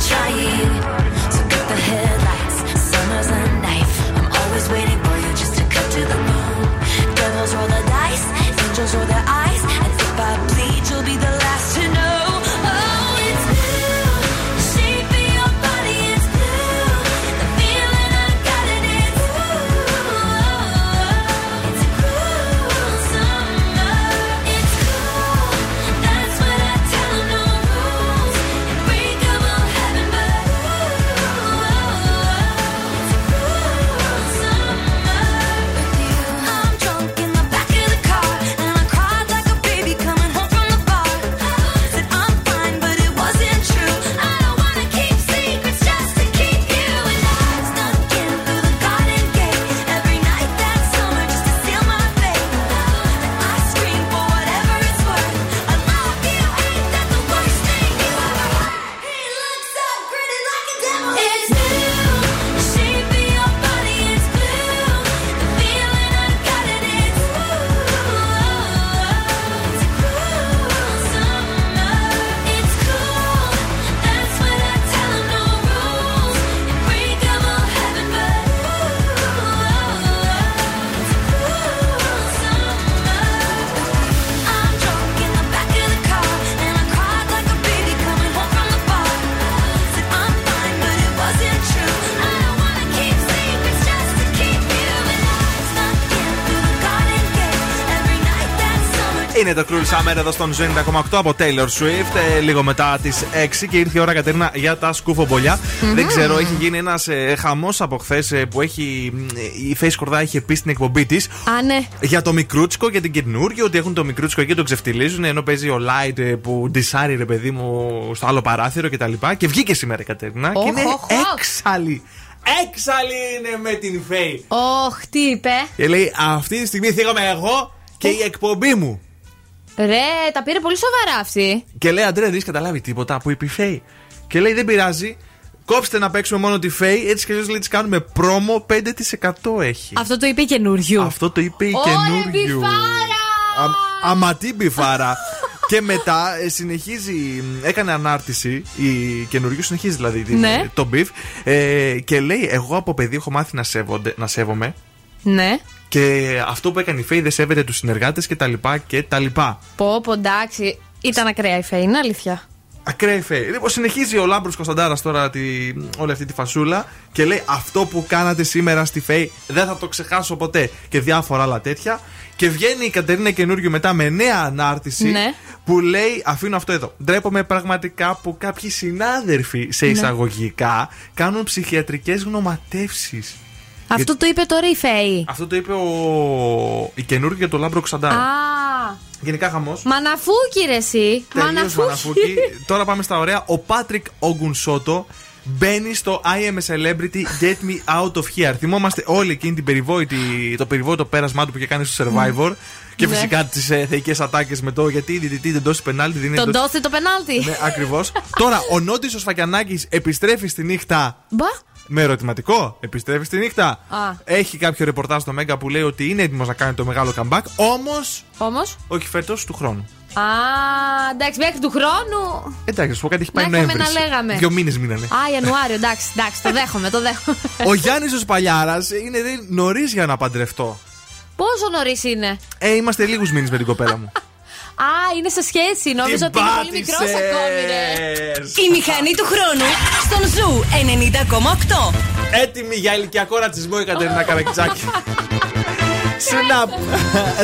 Trying. Είναι το Cruel Summer εδώ στον Zoo 90,8 από Taylor Swift. ε, λίγο μετά τις 6 και ήρθε η ώρα Κατερίνα για τα σκουφομπολιά. Δεν ξέρω, έχει γίνει ένας ε, χαμός από χθες που έχει. ε, η Face Κορδά είχε πει στην εκπομπή της Α, ναι. για το μικρούτσικο, για την καινούργιο, ότι έχουν το μικρούτσικο και το ξεφτιλίζουν. Ενώ παίζει ο Light ε, που ντισάρει ρε παιδί μου στο άλλο παράθυρο κτλ. Και, και βγήκε σήμερα η Κατερίνα Οχ, και είναι οχ, οχ. έξαλλη. Έξαλλη είναι με την Face. Ωχ, τι είπε. Και λέει αυτή τη στιγμή θίγομαι εγώ και η εκπομπή μου. Ρε, τα πήρε πολύ σοβαρά αυτή. Και λέει Αντρέα, δεν έχεις καταλάβει τίποτα που είπε η Φέη. Και λέει δεν πειράζει. Κόψτε να παίξουμε μόνο τη Φέη. Έτσι κι αλλιώς λέει της κάνουμε promo 5% έχει. Αυτό το είπε η Καινούργιου. Αυτό το είπε η Ωρε, Καινούργιου. μπιφάρα! Α- Αματή μπιφάρα. και μετά ε, συνεχίζει, μ, έκανε ανάρτηση, η Καινούργιου συνεχίζει δηλαδή την- Ναι. το beef. Ε, και λέει: Εγώ από παιδί έχω μάθει να, σέβονται, να σέβομαι. Ναι. Και αυτό που έκανε η Φέη δεν σέβεται τους συνεργάτες και τα λοιπά και τα λοιπά. Πω, πω, εντάξει. Ήταν ακραία η Φέη, είναι αλήθεια. Ακραία Φέη. Λοιπόν, συνεχίζει ο Λάμπρος Κωνσταντάρας τώρα τη, όλη αυτή τη φασούλα και λέει αυτό που κάνατε σήμερα στη Φέη δεν θα το ξεχάσω ποτέ. Και διάφορα άλλα τέτοια. Και βγαίνει η Κατερίνα καινούριο μετά με νέα ανάρτηση Ναι. που λέει: Αφήνω αυτό εδώ. Ντρέπομαι πραγματικά που κάποιοι συνάδελφοι σε Ναι. εισαγωγικά κάνουν ψυχιατρικές γνωματεύσεις. Αυτό το είπε τώρα η Φέη. Αυτό το είπε ο... η Καινούργιου για το Λάμπρο Κωνσταντάρα. Α, Γενικά χαμός. μαναφούκι ρε εσύ. Τελείως μαναφούκι. *laughs* Τώρα πάμε στα ωραία. Ο Πάτρικ Ογκουνσότο μπαίνει στο I am a celebrity, get me out of here. Θυμόμαστε όλοι εκείνη την περιβόητη, το περιβόητο πέρασμά του που είχε κάνει στο Survivor. Και Ναι. φυσικά τις ε, θεϊκές ατάκες με το γιατί διαιτητή δεν δώσει πενάλτη. Δεν είναι Τον δώσει- δώστε το πενάλτι. Ναι, ακριβώς. Τώρα, ο Νότι ο Σφακιανάκης επιστρέφει στη νύχτα. Μπα. Με ερωτηματικό, επιστρέφεις στη νύχτα. Α. Έχει κάποιο ρεπορτάζ στο Μέγκα που λέει ότι είναι έτοιμος να κάνει το μεγάλο comeback. Όμω, Όμως; όχι φέτος, του χρόνου. Α, εντάξει, μέχρι του χρόνου. Εντάξει, σου πω κάτι έχει πάει Να είχαμε Νοέμβρης. να λέγαμε. Δύο μήνες μείνανε. Α, Ιανουάριο, εντάξει, εντάξει, το δέχομαι, το δέχομαι. *laughs* Ο Γιάννης ο Σπαλιάρας είναι νωρίς για να παντρευτώ. Πόσο νωρίς είναι; Ε, είμαστε λίγους μήνες με την κοπέλα μου. *laughs* Α, είναι σε σχέση. Νόμιζα ότι είναι πολύ μικρός πάτησες. ακόμη, ρε. Η μηχανή του χρόνου στον Zoo 90,8. Έτοιμη για ηλικιακό ρατσισμό η Κατερίνα Καρακιτσάκη. *laughs* Snap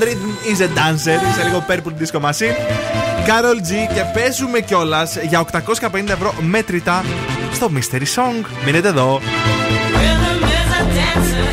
Rhythm is a dancer. Σε λίγο Purple Disco Machine. Karol G και παίζουμε κιόλας για 850 ευρώ μέτρητα στο Mystery Song. Μείνετε εδώ. Rhythm is a dancer,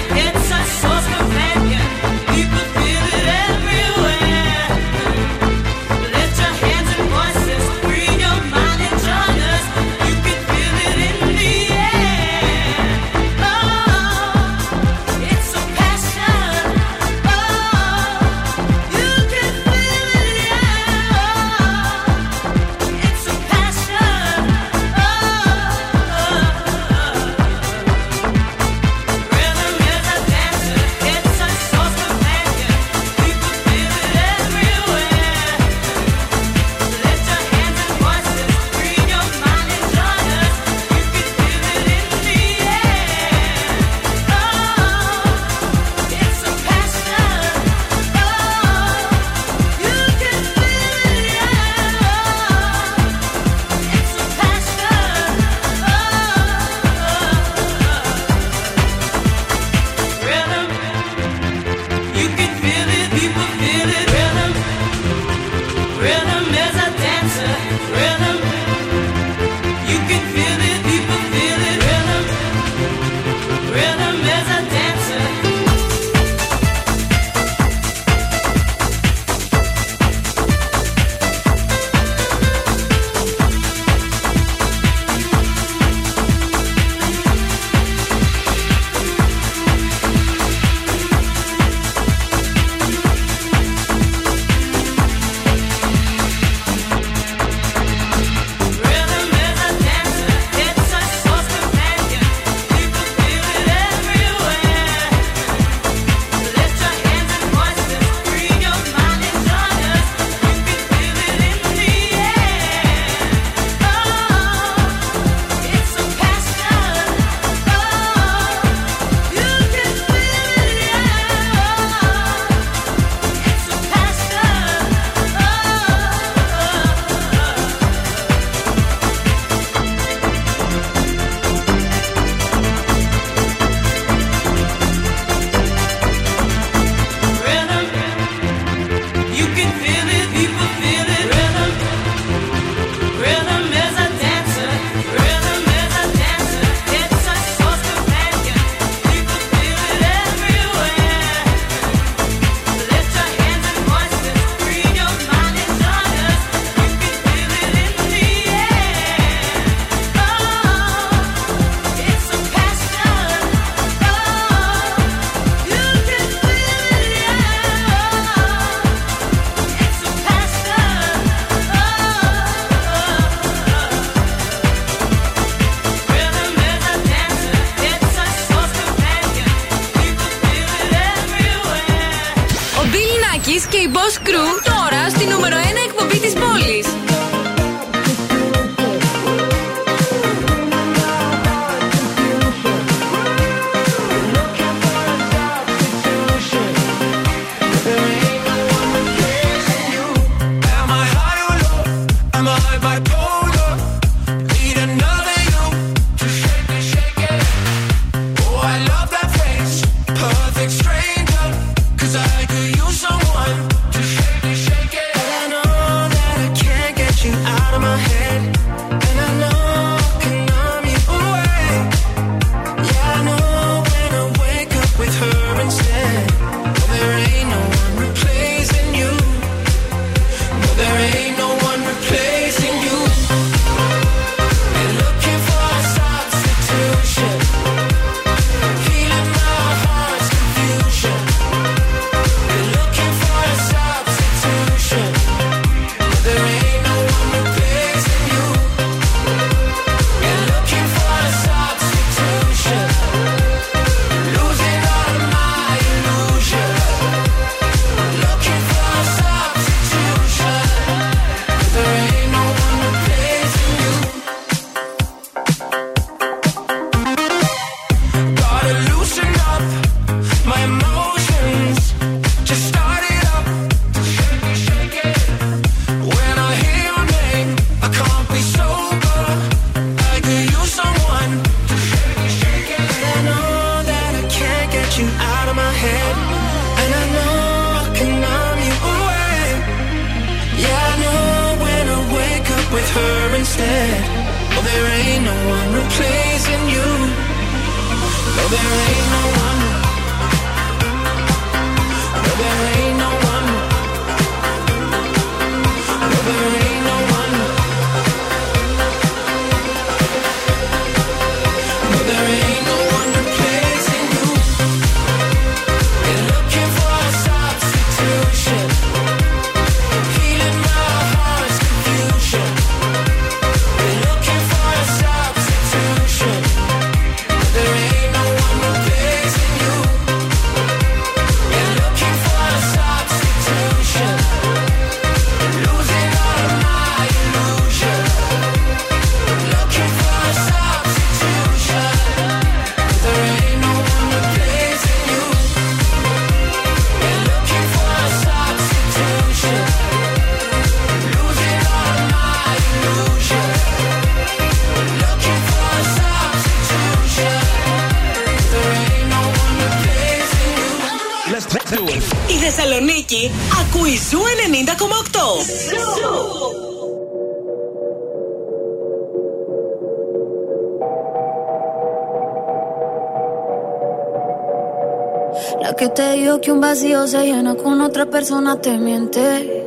que un vacío se llena con otra persona te miente.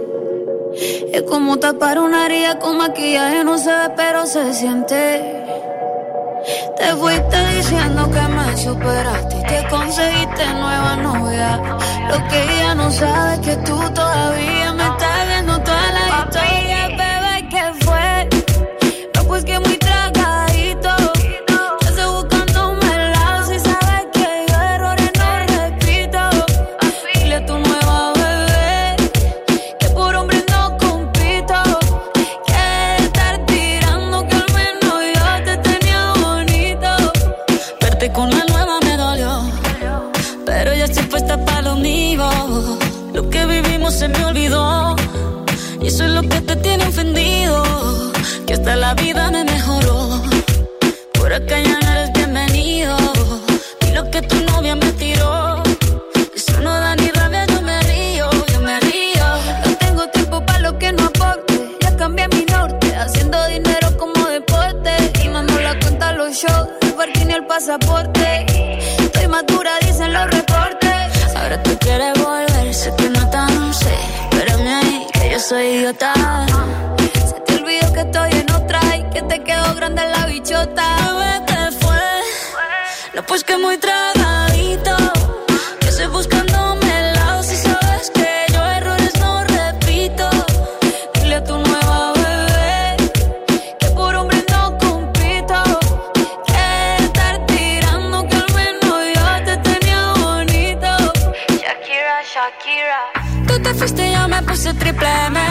Es como tapar una herida con maquillaje, no se ve, pero se siente. Te fuiste diciendo que me superaste y te conseguiste nueva novia. Lo que ella no sabe es que tú todavía me estás viendo toda la historia. de la vida me mejoró. Por acá ya no eres bienvenido. Y lo que tu novia me tiró, eso no da ni rabia, yo me río, yo me río. No tengo tiempo para lo que no aporte. Ya cambié mi norte, haciendo dinero como deporte. Y mando la cuenta a los shows, el parking y el pasaporte. Estoy madura, dicen los reportes. Ahora tú quieres volver, sé que no tan sé. Espérame ahí, que yo soy idiota. idiota, ve que fue. No, pues que muy tragadito, que se buscándome el lado. Si sabes que yo errores no repito, dile a tu nueva bebé que por hombre no compito. Que estar tirando que al menos yo te tenía bonito. Shakira, Shakira. Tú te fuiste y yo me puse triple M.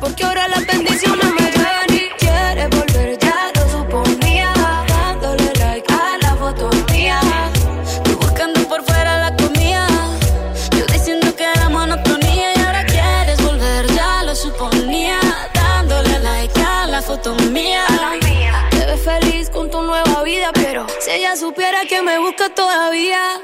porque ahora las bendiciones me llueven y quieres volver, ya lo suponía. Dándole like a la foto mía. Tú buscando por fuera la comida. Yo diciendo que era monotonía y ahora quieres volver, ya lo suponía. Dándole like a la foto mía. Te ves feliz con tu nueva vida, pero si ella supiera que me busca todavía.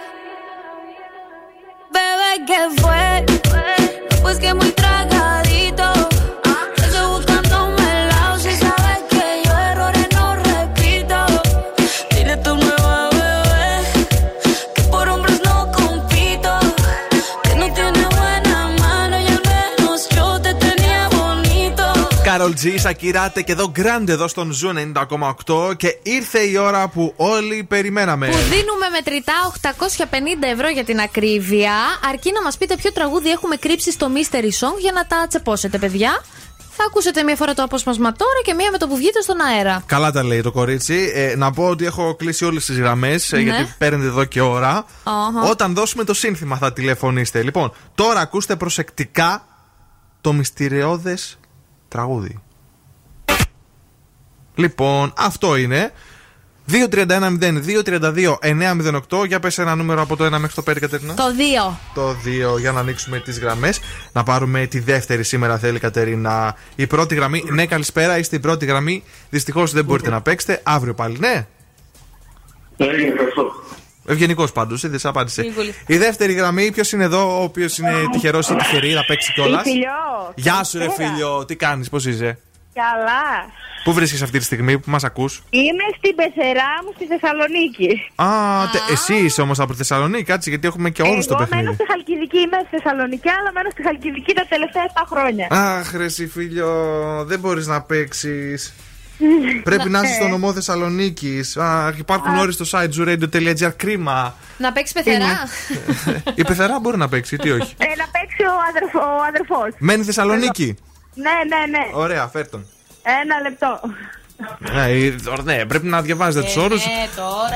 Karol G, Shakira, Te Quedó Grande εδώ στον Zoo 90,8 και ήρθε η ώρα που όλοι περιμέναμε. Που δίνουμε μετρητά 850 ευρώ για την ακρίβεια. Αρκεί να μας πείτε ποιο τραγούδι έχουμε κρύψει στο Mystery Song για να τα τσεπώσετε, παιδιά. Θα ακούσετε μία φορά το απόσπασμα τώρα και μία με το που βγείτε στον αέρα. Καλά τα λέει το κορίτσι. Ε, να πω ότι έχω κλείσει όλες τις γραμμές Ναι. γιατί παίρνετε εδώ και ώρα. Αχα. Όταν δώσουμε το σύνθημα θα τηλεφωνήσετε. Λοιπόν, τώρα ακούστε προσεκτικά το μυστηριώδες τραγούδι. Λοιπόν, αυτό είναι. 2-31-0-2-32-908. Για πες ένα νούμερο από το 1 μέχρι το 5, Κατερίνα. Το 2. Το 2 για να ανοίξουμε τις γραμμές. Να πάρουμε τη δεύτερη σήμερα, θέλει η Κατερίνα. Η πρώτη γραμμή. Ναι, καλησπέρα. Είστε η πρώτη γραμμή. Δυστυχώς δεν μπορείτε να παίξετε. Αύριο πάλι, ναι. Ευγενικός πάντως, είδες, απάντησε. Σύμβουλη. Η δεύτερη γραμμή, ποιος είναι εδώ, ο οποίος είναι τυχερός ή τυχερή να παίξει κιόλας; Η Φιλιό. Γεια σου, ρε Καλησπέρα. φίλιο, τι κάνεις, πώς είσαι; Καλά. Πού βρίσκεσαι αυτή τη στιγμή που μας ακούς; Είμαι στην πεθερά μου στη Θεσσαλονίκη. Α, τε- εσύ είσαι όμως από Θεσσαλονίκη, κάτσε γιατί έχουμε και όρου στο Εγώ μένω παιχνίδι. στη Χαλκιδική, είμαι στη Θεσσαλονίκη, αλλά μένω στη Χαλκιδική τα τελευταία 7 χρόνια. Αχ, ρε εσύ, φίλιο, δεν μπορείς να παίξεις. Πρέπει να είσαι στο νομό Θεσσαλονίκη. Υπάρχουν όροι στο site zuradio.gr. Κρίμα. Να παίξει πεθερά. Η πεθερά μπορεί να παίξει, γιατί όχι. Ε, να παίξει ο, αδερφ, ο αδερφός. Μένει Θεσσαλονίκη. Ναι, ναι, ναι. Ωραία, φέρ τον. Ένα λεπτό. Ναι, ε, τώρα, ναι, πρέπει να διαβάζετε τους όρους.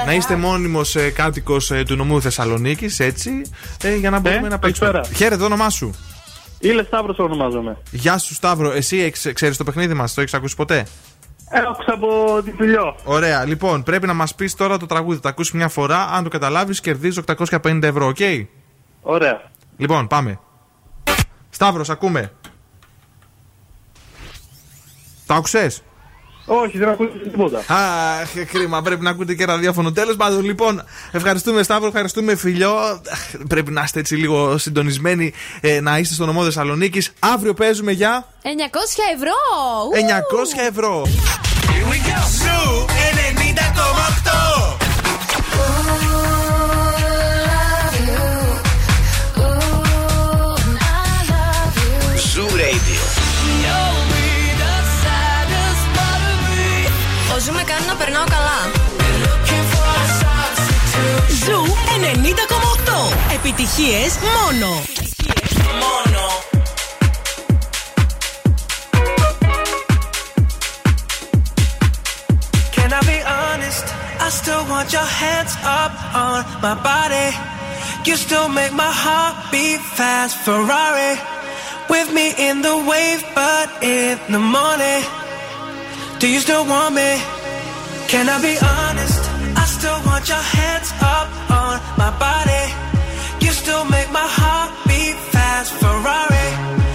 Να είστε μόνιμος ε, κάτοικος του νομού Θεσσαλονίκης, έτσι, ε, για να μπορούμε να παίξουμε. καλησπέρα. Χαίρετε, το όνομά σου. Ήλε Σταύρος ονομάζομαι. Γεια σου, Σταύρο. Εσύ ξέρεις το παιχνίδι μας, το έχεις ακούσει ποτέ; Άκουσα από την φιλιό. Ωραία, λοιπόν, πρέπει να μας πεις τώρα το τραγούδι. Θα ακούσει μια φορά. Αν το καταλάβεις, κερδίζει 850 ευρώ, οκ; Ωραία. Λοιπόν, πάμε. Σταύρος, ακούμε. Το άκουσες; Όχι, δεν ακούω τίποτα. Αχ, κρίμα, πρέπει να ακούτε και ραδιόφωνο. Τέλος πάντων, λοιπόν, ευχαριστούμε Σταύρο, ευχαριστούμε φιλιό. Αχ, Πρέπει να είστε έτσι λίγο συντονισμένοι, ε, να είστε στο νομό Θεσσαλονίκης. Αύριο παίζουμε για 900 ευρώ! Ου! 900 ευρώ. Σου 90,8 90,8. Επιτυχίες μόνο. Μόνο. Can I be honest? I still want your hands up on my body. You still make my heart beat fast. Ferrari with me in the wave, but in the morning. Do you still want me? Can I be honest? Want your hands up on my body. You still make my heart beat fast. Ferrari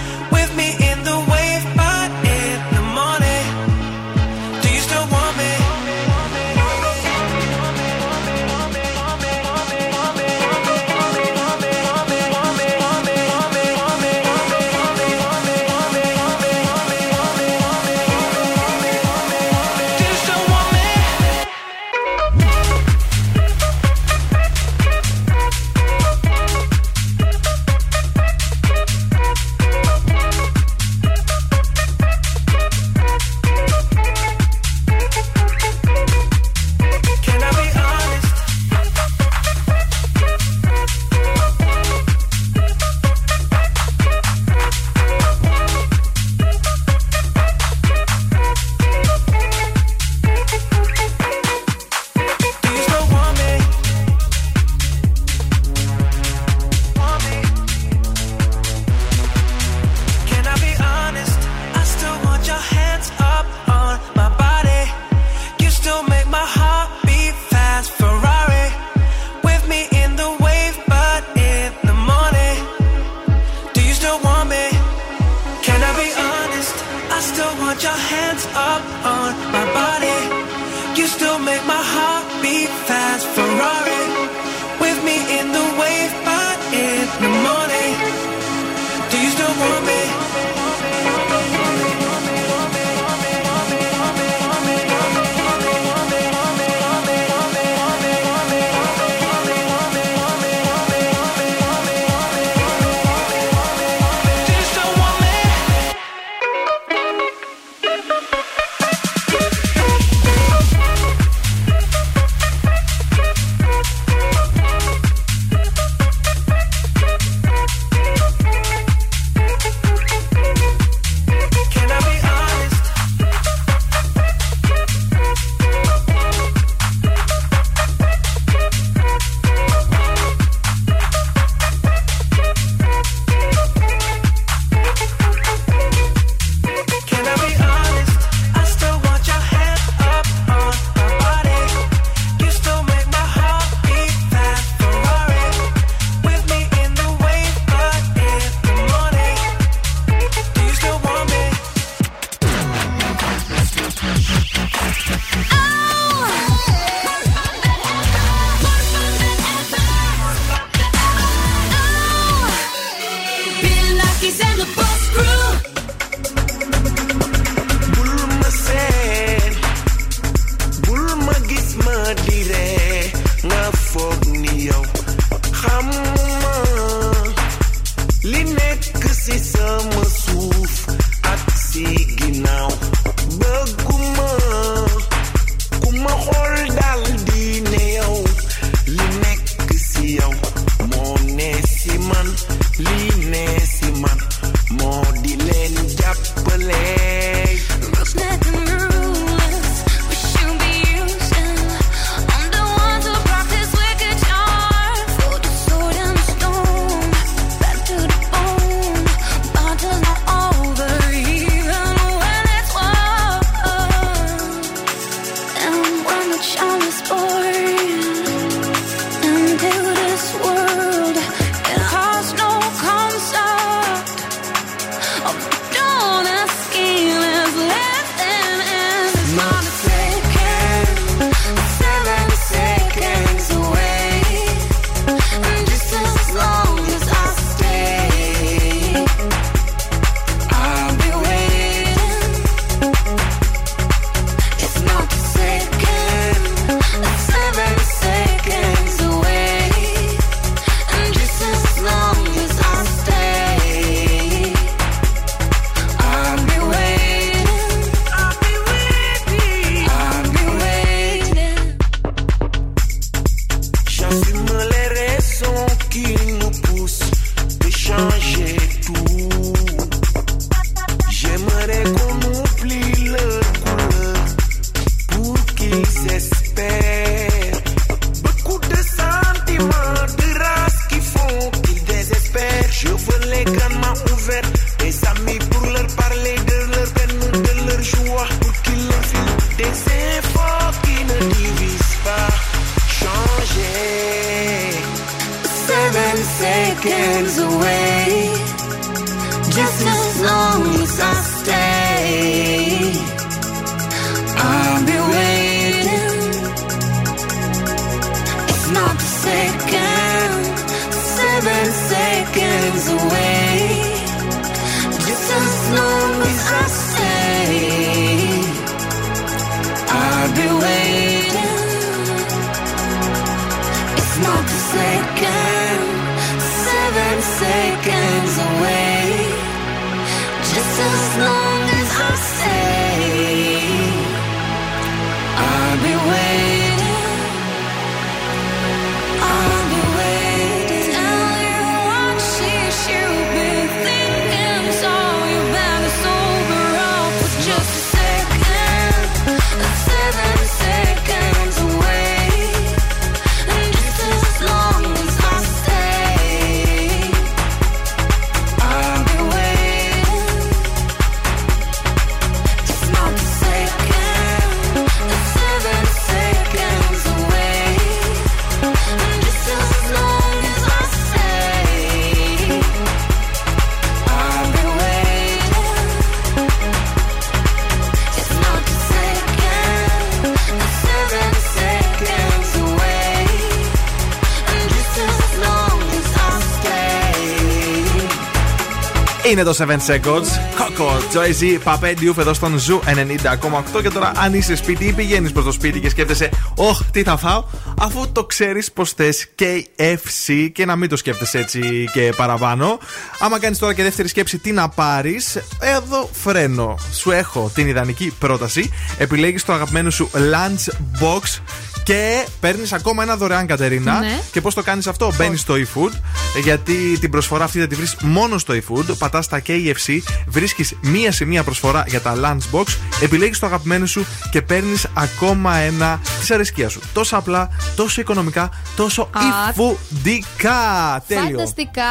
Είναι το 7 Seconds. Coco, Joezi, Pape Diouf εδώ στον Zoo 90,8. Και τώρα, αν είσαι σπίτι ή πηγαίνεις προς το σπίτι και σκέφτεσαι, Ωχ, τι θα φάω, αφού το ξέρεις πως θες KFC και να μην το σκέφτεσαι έτσι και παραπάνω. Άμα κάνεις τώρα και δεύτερη σκέψη, τι να πάρεις, εδώ φρένο. Σου έχω την ιδανική πρόταση. Επιλέγεις το αγαπημένο σου lunch box και παίρνεις ακόμα ένα δωρεάν Κατερίνα. Ναι. Και πώς το κάνεις αυτό, μπαίνεις στο eFood, γιατί την προσφορά αυτή θα τη βρεις μόνο στο eFood. Πατάς στα KFC, βρίσκεις μία σε μία προσφορά για τα lunchbox, επιλέγεις το αγαπημένο σου και παίρνεις ακόμα ένα της αρεσκία σου. Τόσο απλά, τόσο οικονομικά, τόσο Α, υφουντικά. Τέλειο. Φανταστικά.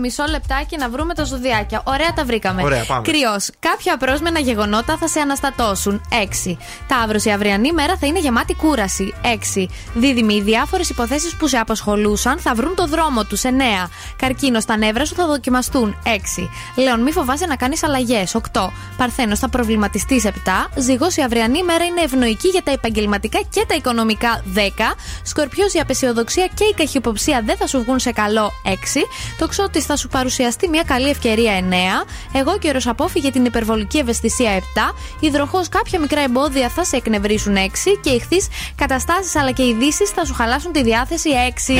Μισό λεπτάκι να βρούμε τα ζωδιάκια. Ωραία, τα βρήκαμε. Ωραία, πάμε. Κρυός. Κάποια απρόσμενα γεγονότα θα σε αναστατώσουν. 6. Ταύρο. Η αυριανή μέρα θα είναι γεμάτη κούραση. 6. Δίδυμη. Οι διάφορες υποθέσεις που σε απασχολούσαν θα βρουν το δρόμο τους. 9. Καρκίνο. Τα νεύρα σου θα δοκιμαστούν. 6. Λέων. Μη φοβάσαι να κάνεις αλλαγές. 8. Παρθένος. Θα προβληματιστείς. 7. Ζυγός. Η αυριανή μέρα είναι ευνοϊκή για τα επαγγελματικά και τα οικονομικά. 10. Σκορπιός. Η απεσιοδοξία και η καχυποψία δεν θα σου βγουν σε καλό. 6. Το ξώτη θα σου παρουσιαστεί μια καλή ευκαιρία 9. Εγώ καιρο απόφυγε την υπερβολική ευαισθησία 7. Υδροχόε κάποια μικρά εμπόδια θα σε εκνευρίσουν 6. Και Ιχθύ καταστάσεις αλλά και ειδήσεις θα σου χαλάσουν τη διάθεση 6.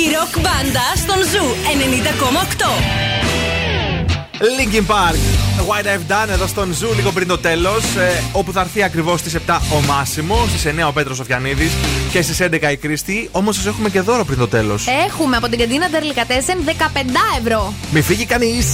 Η ροκ μπάντα στον Zoo 90,8. Linkin Park. What I've Done εδώ στον Zoo λίγο πριν το τέλος. όπου θα έρθει ακριβώς στις 7 ο Μάσιμος, στις 9 ο Πέτρος Σοφιανίδης και στις 11 η Κρίστη. Όμως σας έχουμε και δώρο πριν το τέλος. Έχουμε από την καντίνα Ντερλικατέσεν 15 ευρώ. Μη φύγει κανείς.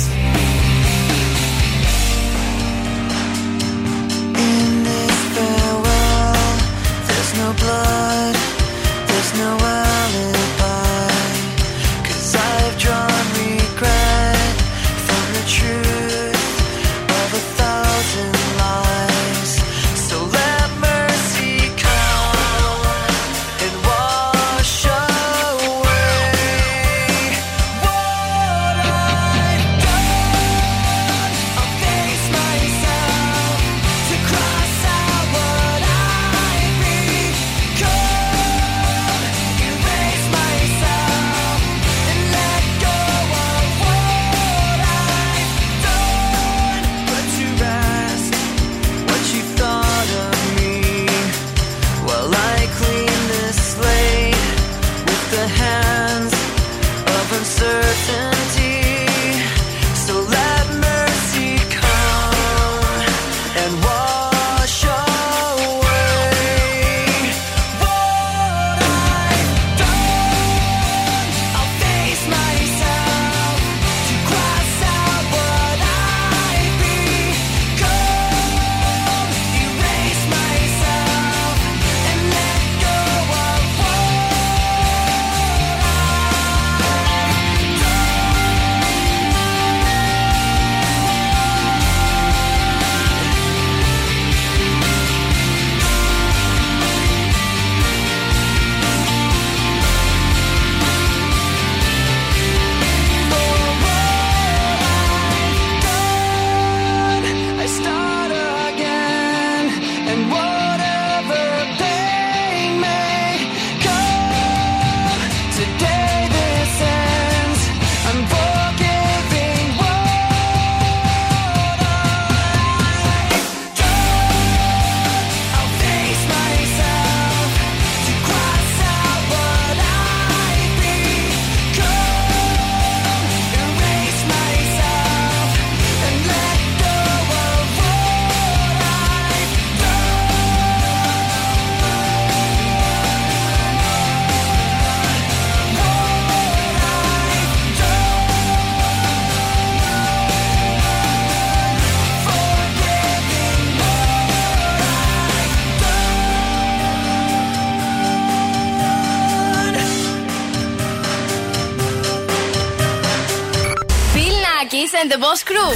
the Boss Crew.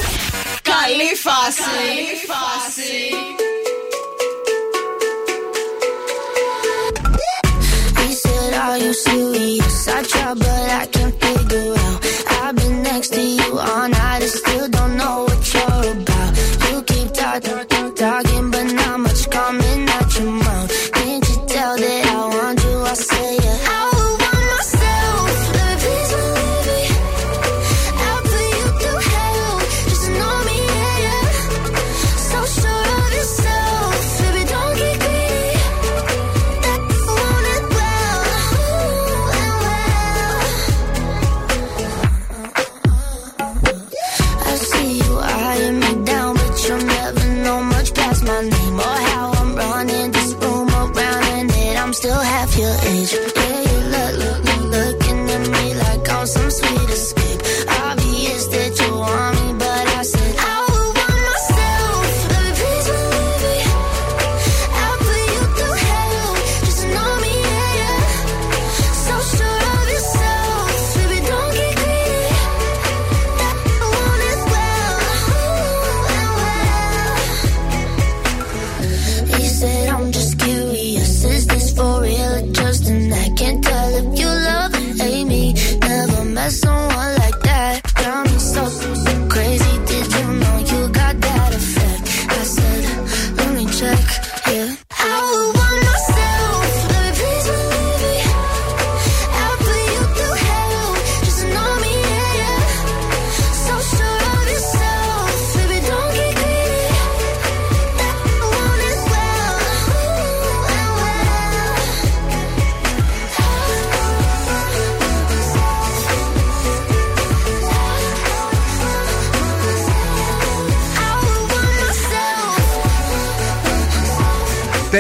Καλή φάση. Καλή φάση.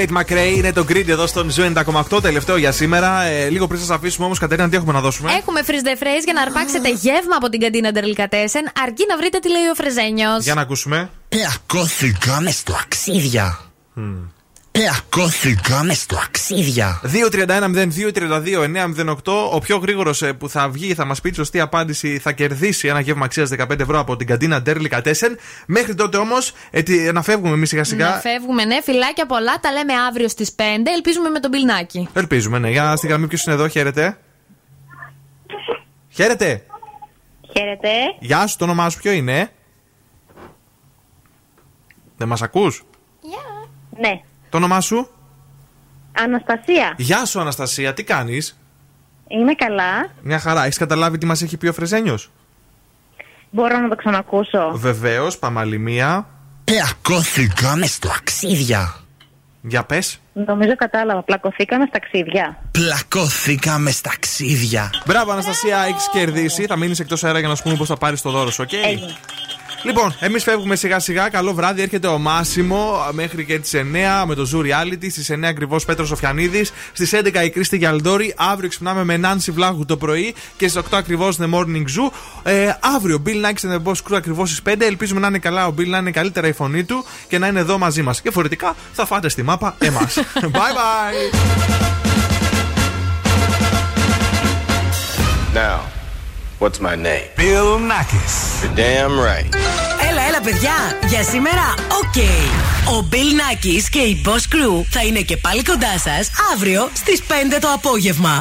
Tate McRae είναι το Greedy εδώ στον Zoo 90,8. Τελευταίο για σήμερα. Ε, λίγο πριν σας αφήσουμε όμως, Κατερίνα, τι έχουμε να δώσουμε; Έχουμε freeze the phrase για να αρπάξετε γεύμα από την καντίνα Ντερλικατέσεν, αρκεί να βρείτε τι λέει ο Φρεζένιος. Για να ακούσουμε. Πλακώθηκαμε στο αξίδια. Πλακώθηκαμε στο αξίδια. 2-31-02-32-908. Ο πιο γρήγορος που θα βγει θα μας πει τη σωστή απάντηση θα κερδίσει ένα γεύμα αξίας 15 ευρώ από την καντίνα Ντερλικατέσεν. Μέχρι τότε όμως να φεύγουμε εμείς σιγά σιγά. Να φεύγουμε, ναι, φυλάκια πολλά. Τα λέμε αύριο στις 5. Ελπίζουμε με τον πιλνάκι. Ελπίζουμε, ναι. Για στη γραμμή ποιος είναι εδώ, χαίρετε. Χαίρετε. Χαίρετε. Γεια σου, το όνομά σου ποιο είναι; Δεν μας ακούς; Ναι. Το όνομά σου; Αναστασία. Γεια σου, Αναστασία, τι κάνεις; Είμαι καλά. Μια χαρά. Έχεις καταλάβει τι μας έχει πει ο Φρεζένιος; Μπορώ να το ξανακούσω. Βεβαίως, πάμε άλλη μία. Πλακώθηκαμε στο αξίδια. Για πες. Νομίζω κατάλαβα. Πλακωθήκαμε στα ξύδια. Πλακώθηκαμε στα αξίδια. Μπράβο, Αναστασία, έχεις κερδίσει. Θα μείνεις εκτός αέρα για να σου πούμε πώς θα πάρεις το δώρο σου, οκ; Λοιπόν, εμείς φεύγουμε σιγά σιγά. Καλό βράδυ. Έρχεται ο Μάσιμο μέχρι και τις 9 με το Zoo Reality. Στις 9 ακριβώς Πέτρος Σοφιανίδης. Στις 11 η Κρίστη Γιαλντόρη. Αύριο ξυπνάμε με Νάνση Βλάχου το πρωί. Και στις 8 ακριβώς The Morning Zoo. Ε, αύριο Bill Nakis and the Boss Crew ακριβώς στις 5. Ελπίζουμε να είναι καλά ο Bill, να είναι καλύτερα η φωνή του και να είναι εδώ μαζί μας. Και διαφορετικά θα φάτε στη μάπα εμάς. *laughs* bye bye. Now, what's my name? Bill Nakis. You're damn right. Έλα, έλα, παιδιά. Για σήμερα, οκ. Ο Bill Nakis και η Boss Crew θα είναι και πάλι κοντά σας αύριο στις 5 το απόγευμα.